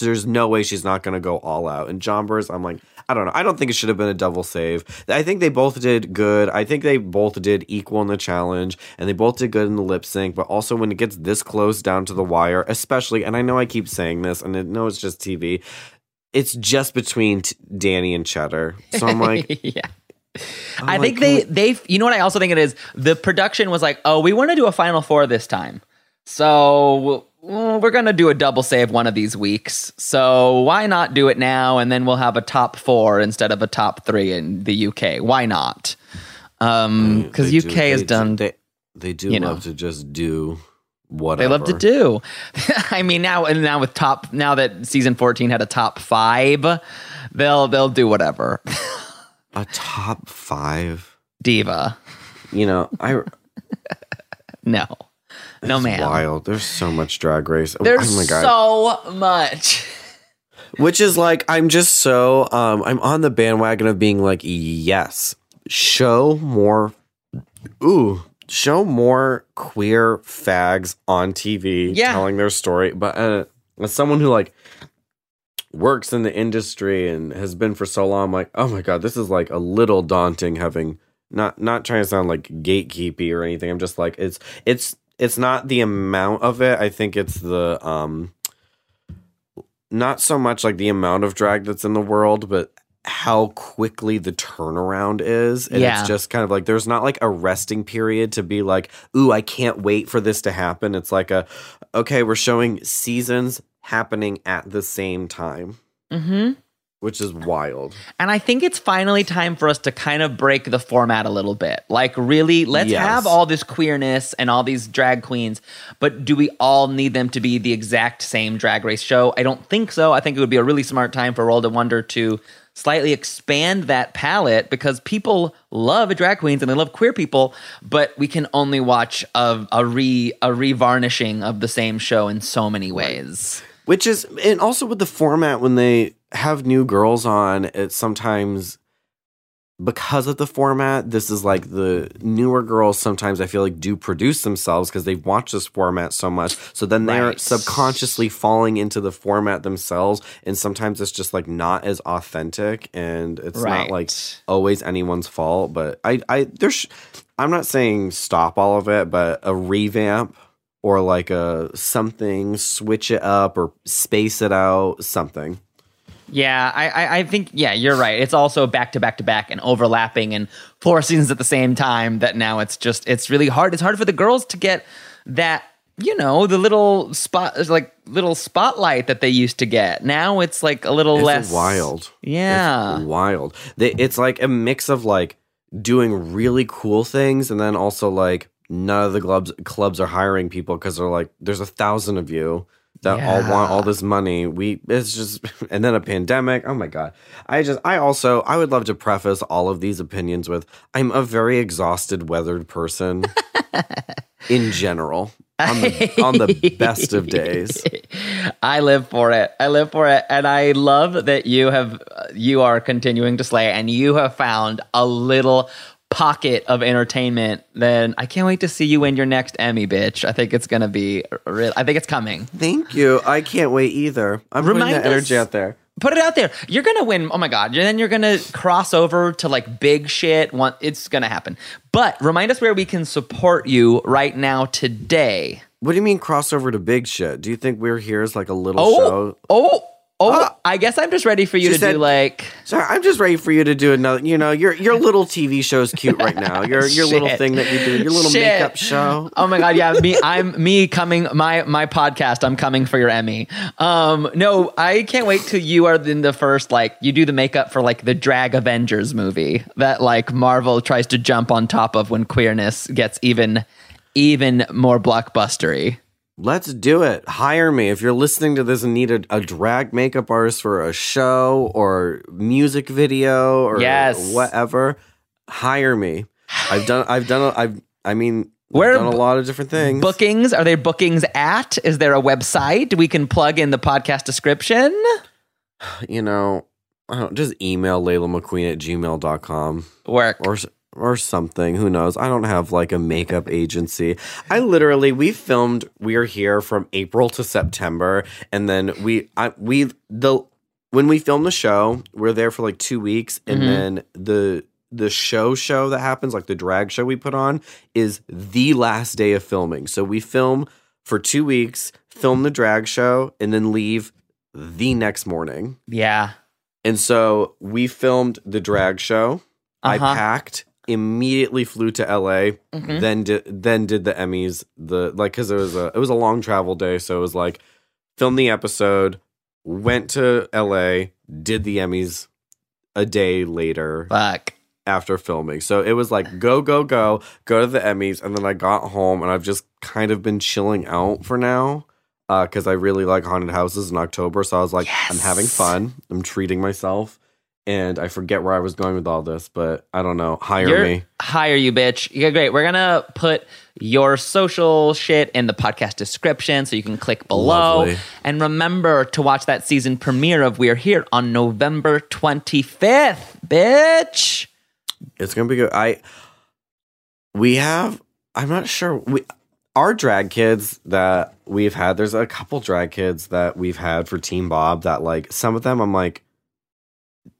Speaker 3: there's no way she's not gonna go all out. And Jonbers, I'm like, I don't know. I don't think it should have been a double save. I think they both did good. I think they both did equal in the challenge, and they both did good in the lip sync. But also when it gets this close down to the wire, especially, and I know I keep saying this, and I know it's just TV. It's just between t- Danny and Cheddar. So I'm like,
Speaker 2: yeah.
Speaker 3: I'm
Speaker 2: I think they they you know what I also think it is the production was like oh we want to do a final four this time so mm, we're gonna do a double save one of these weeks. So why not do it now and then we'll have a top four instead of a top three in the UK why not? Um because
Speaker 3: they
Speaker 2: UK
Speaker 3: do-
Speaker 2: has
Speaker 3: they do-
Speaker 2: done
Speaker 3: They, they do love
Speaker 2: know.
Speaker 3: to just do whatever.
Speaker 2: they love to do. I mean now and now with top now that season 14 had a top five they'll they'll do whatever.
Speaker 3: A top five.
Speaker 2: diva.
Speaker 3: You know, I
Speaker 2: no no man
Speaker 3: wild. There's so much drag race.
Speaker 2: There's
Speaker 3: oh my god.
Speaker 2: so much.
Speaker 3: Which is like I'm just so um I'm on the bandwagon of being like yes, show more ooh, show more queer fags on TV
Speaker 2: Yeah.
Speaker 3: telling their story, but uh, as someone who like works in the industry and has been for so long, I'm like, "Oh my god, this is like a little daunting having not not trying to sound like gatekeepy or anything. I'm just like it's it's it's not the amount of it. I think it's the um not so much like the amount of drag that's in the world, but how quickly the turnaround is. And
Speaker 2: Yeah.
Speaker 3: it's just kind of like there's not like a resting period to be like, ooh, I can't wait for this to happen. It's like a okay, we're showing seasons happening at the same time,
Speaker 2: Mm-hmm.
Speaker 3: Which is wild.
Speaker 2: And I think it's finally time for us to kind of break the format a little bit. Like, really, let's
Speaker 3: Yes.
Speaker 2: have all this queerness and all these drag queens, but do we all need them to be the exact same drag race show? I don't think so. I think it would be a really smart time for World of Wonder to slightly expand that palette because people love drag queens and they love queer people, but we can only watch a, a re a revarnishing of the same show in so many ways.
Speaker 3: Which is, and also with the format when they have new girls on, it's sometimes because of the format. This is like the newer girls. Sometimes I feel like do produce themselves because they've watched this format so much. So then they're
Speaker 2: Right.
Speaker 3: subconsciously falling into the format themselves, and sometimes it's just like not as authentic, and it's not like always anyone's fault. But I, I, there's, I'm not saying stop all of it, but a revamp or like a something, switch it up or space it out, something.
Speaker 2: Yeah, I, I, I think yeah, you're right. It's also back to back to back and overlapping and four seasons at the same time. That now it's just it's really hard. It's hard for the girls to get that you know the little spot like little spotlight that they used to get. Now it's like a little
Speaker 3: It's
Speaker 2: less
Speaker 3: wild.
Speaker 2: Yeah,
Speaker 3: It's wild. They, it's like a mix of like doing really cool things and then also like none of the clubs clubs are hiring people because they're like there's a thousand of you that all want all this money. We it's just and then a pandemic. Oh my god. I just I also I would love to preface all of these opinions with I'm a very exhausted weathered person in general on the on the best of days.
Speaker 2: I live for it. I live for it, and I love that you have you are continuing to slay, and you have found a little pocket of entertainment, then I can't wait to see you win your next Emmy, bitch. I think it's gonna be real. I think it's coming.
Speaker 3: Thank you. I can't wait either. I'm
Speaker 2: Remind
Speaker 3: putting that energy out there.
Speaker 2: Put it out there. You're gonna win. Oh my god! And then you're gonna cross over to like big shit. One, it's gonna happen. But remind us where we can support you right now today.
Speaker 3: What do you mean crossover to big shit? Do you think we're here as like a little
Speaker 2: Oh,
Speaker 3: show?
Speaker 2: oh, oh!
Speaker 3: Ah.
Speaker 2: I guess I'm just ready for you to
Speaker 3: said-
Speaker 2: do like.
Speaker 3: Sorry, I'm just ready for you to do another. You know, your your little TV show's cute right now. Your your little thing that you do, your little
Speaker 2: Shit.
Speaker 3: makeup show.
Speaker 2: Oh my god, yeah, me I'm me coming my my podcast, I'm coming for your Emmy. Um no, I can't wait till you are in the first like you do the makeup for like the Drag Avengers movie that like Marvel tries to jump on top of when queerness gets even even more blockbustery.
Speaker 3: Let's do it. Hire me if you're listening to this and need a, a drag makeup artist for a show or music video or
Speaker 2: Yes.
Speaker 3: whatever. Hire me. I've done. I've done. a- I've. I mean,
Speaker 2: Where
Speaker 3: I've done a lot of different things.
Speaker 2: Bookings, are there bookings at? Is there a website we can plug in the podcast description?
Speaker 3: you know, I don't just email Laila McQueen at gmail.com
Speaker 2: Work.
Speaker 3: or or something. Who knows? I don't have like a makeup agency. I literally we filmed We're Here from April to September, and then we I we the when we filmed the show, we're there for like two weeks, and
Speaker 2: Mhm.
Speaker 3: then the the show show that happens, like the drag show we put on, is the last day of filming. So we film for two weeks, film the drag show, and then leave the next morning.
Speaker 2: yeah.
Speaker 3: And so we filmed the drag show. I
Speaker 2: Uh-huh.
Speaker 3: packed, immediately flew to LA,
Speaker 2: Mhm.
Speaker 3: then did then did the Emmys. The like because it was a it was a long travel day, so it was like filmed the episode, went to LA, did the Emmys a day later
Speaker 2: Fuck.
Speaker 3: after filming. So it was like go go go go to the Emmys, and then I got home and I've just kind of been chilling out for now. Because I really like haunted houses in October, so I was like, I'm having fun. I'm treating myself, and I forget where I was going with all this, but I don't know. Hire
Speaker 2: You're-
Speaker 3: me.
Speaker 2: Hire you, bitch. Yeah, great. We're gonna put your social shit in the podcast description so you can click below.
Speaker 3: Lovely.
Speaker 2: And remember to watch that season premiere of We're Here on November 25th, bitch.
Speaker 3: It's gonna be good. I we have. I'm not sure. We our drag kids that we've had. There's a couple drag kids that we've had for Team Bob that like some of them. I'm like.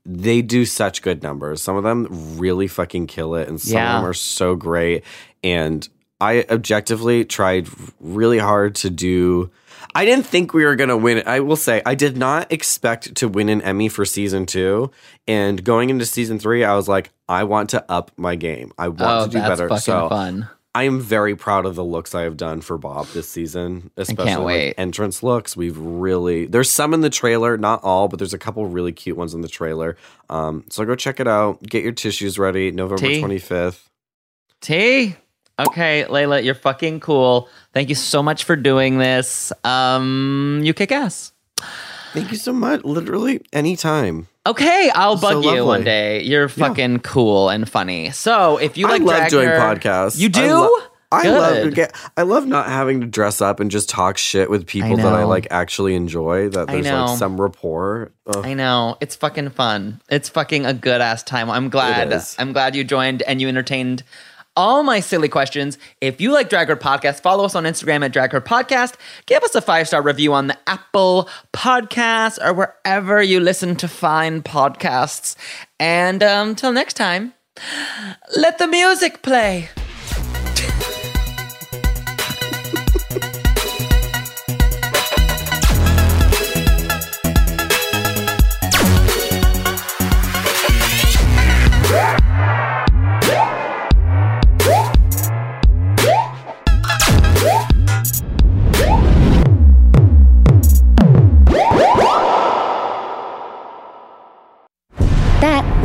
Speaker 3: They do such good numbers. Some of them really fucking kill it, and some
Speaker 2: Yeah.
Speaker 3: of them are so great. And I objectively tried really hard to do. I didn't think we were gonna win. I will say I did not expect to win an Emmy for season two. And going into season three, I was like, I want to up my game. I want
Speaker 2: oh,
Speaker 3: to do better.
Speaker 2: fucking
Speaker 3: So
Speaker 2: fun.
Speaker 3: I am very proud of the looks I have done for Bob this season, especially like, entrance looks. We've really there's some in the trailer, not all, but there's a couple really cute ones in the trailer. Um, so go check it out. Get your tissues ready. November twenty fifth.
Speaker 2: T. Okay, Laila, you're fucking cool. Thank you so much for doing this. Um, you kick ass.
Speaker 3: Thank you so much. Literally anytime.
Speaker 2: Okay, I'll
Speaker 3: So
Speaker 2: bug you one day. You're fucking cool and funny. So if you like
Speaker 3: I love doing
Speaker 2: her-
Speaker 3: podcasts.
Speaker 2: you
Speaker 3: I
Speaker 2: do.
Speaker 3: lo- I love get, I love not having to dress up and just talk shit with people that I like actually enjoy. That there's like some rapport. Ugh.
Speaker 2: I know it's fucking fun. It's fucking a good ass time. I'm glad. I'm glad you joined and you entertained all my silly questions. If you like Drag Her Podcast, follow us on Instagram at Drag Her Podcast. Give us a five star review on the Apple Podcast or wherever you listen to fine podcasts. And um, until next time, let the music play.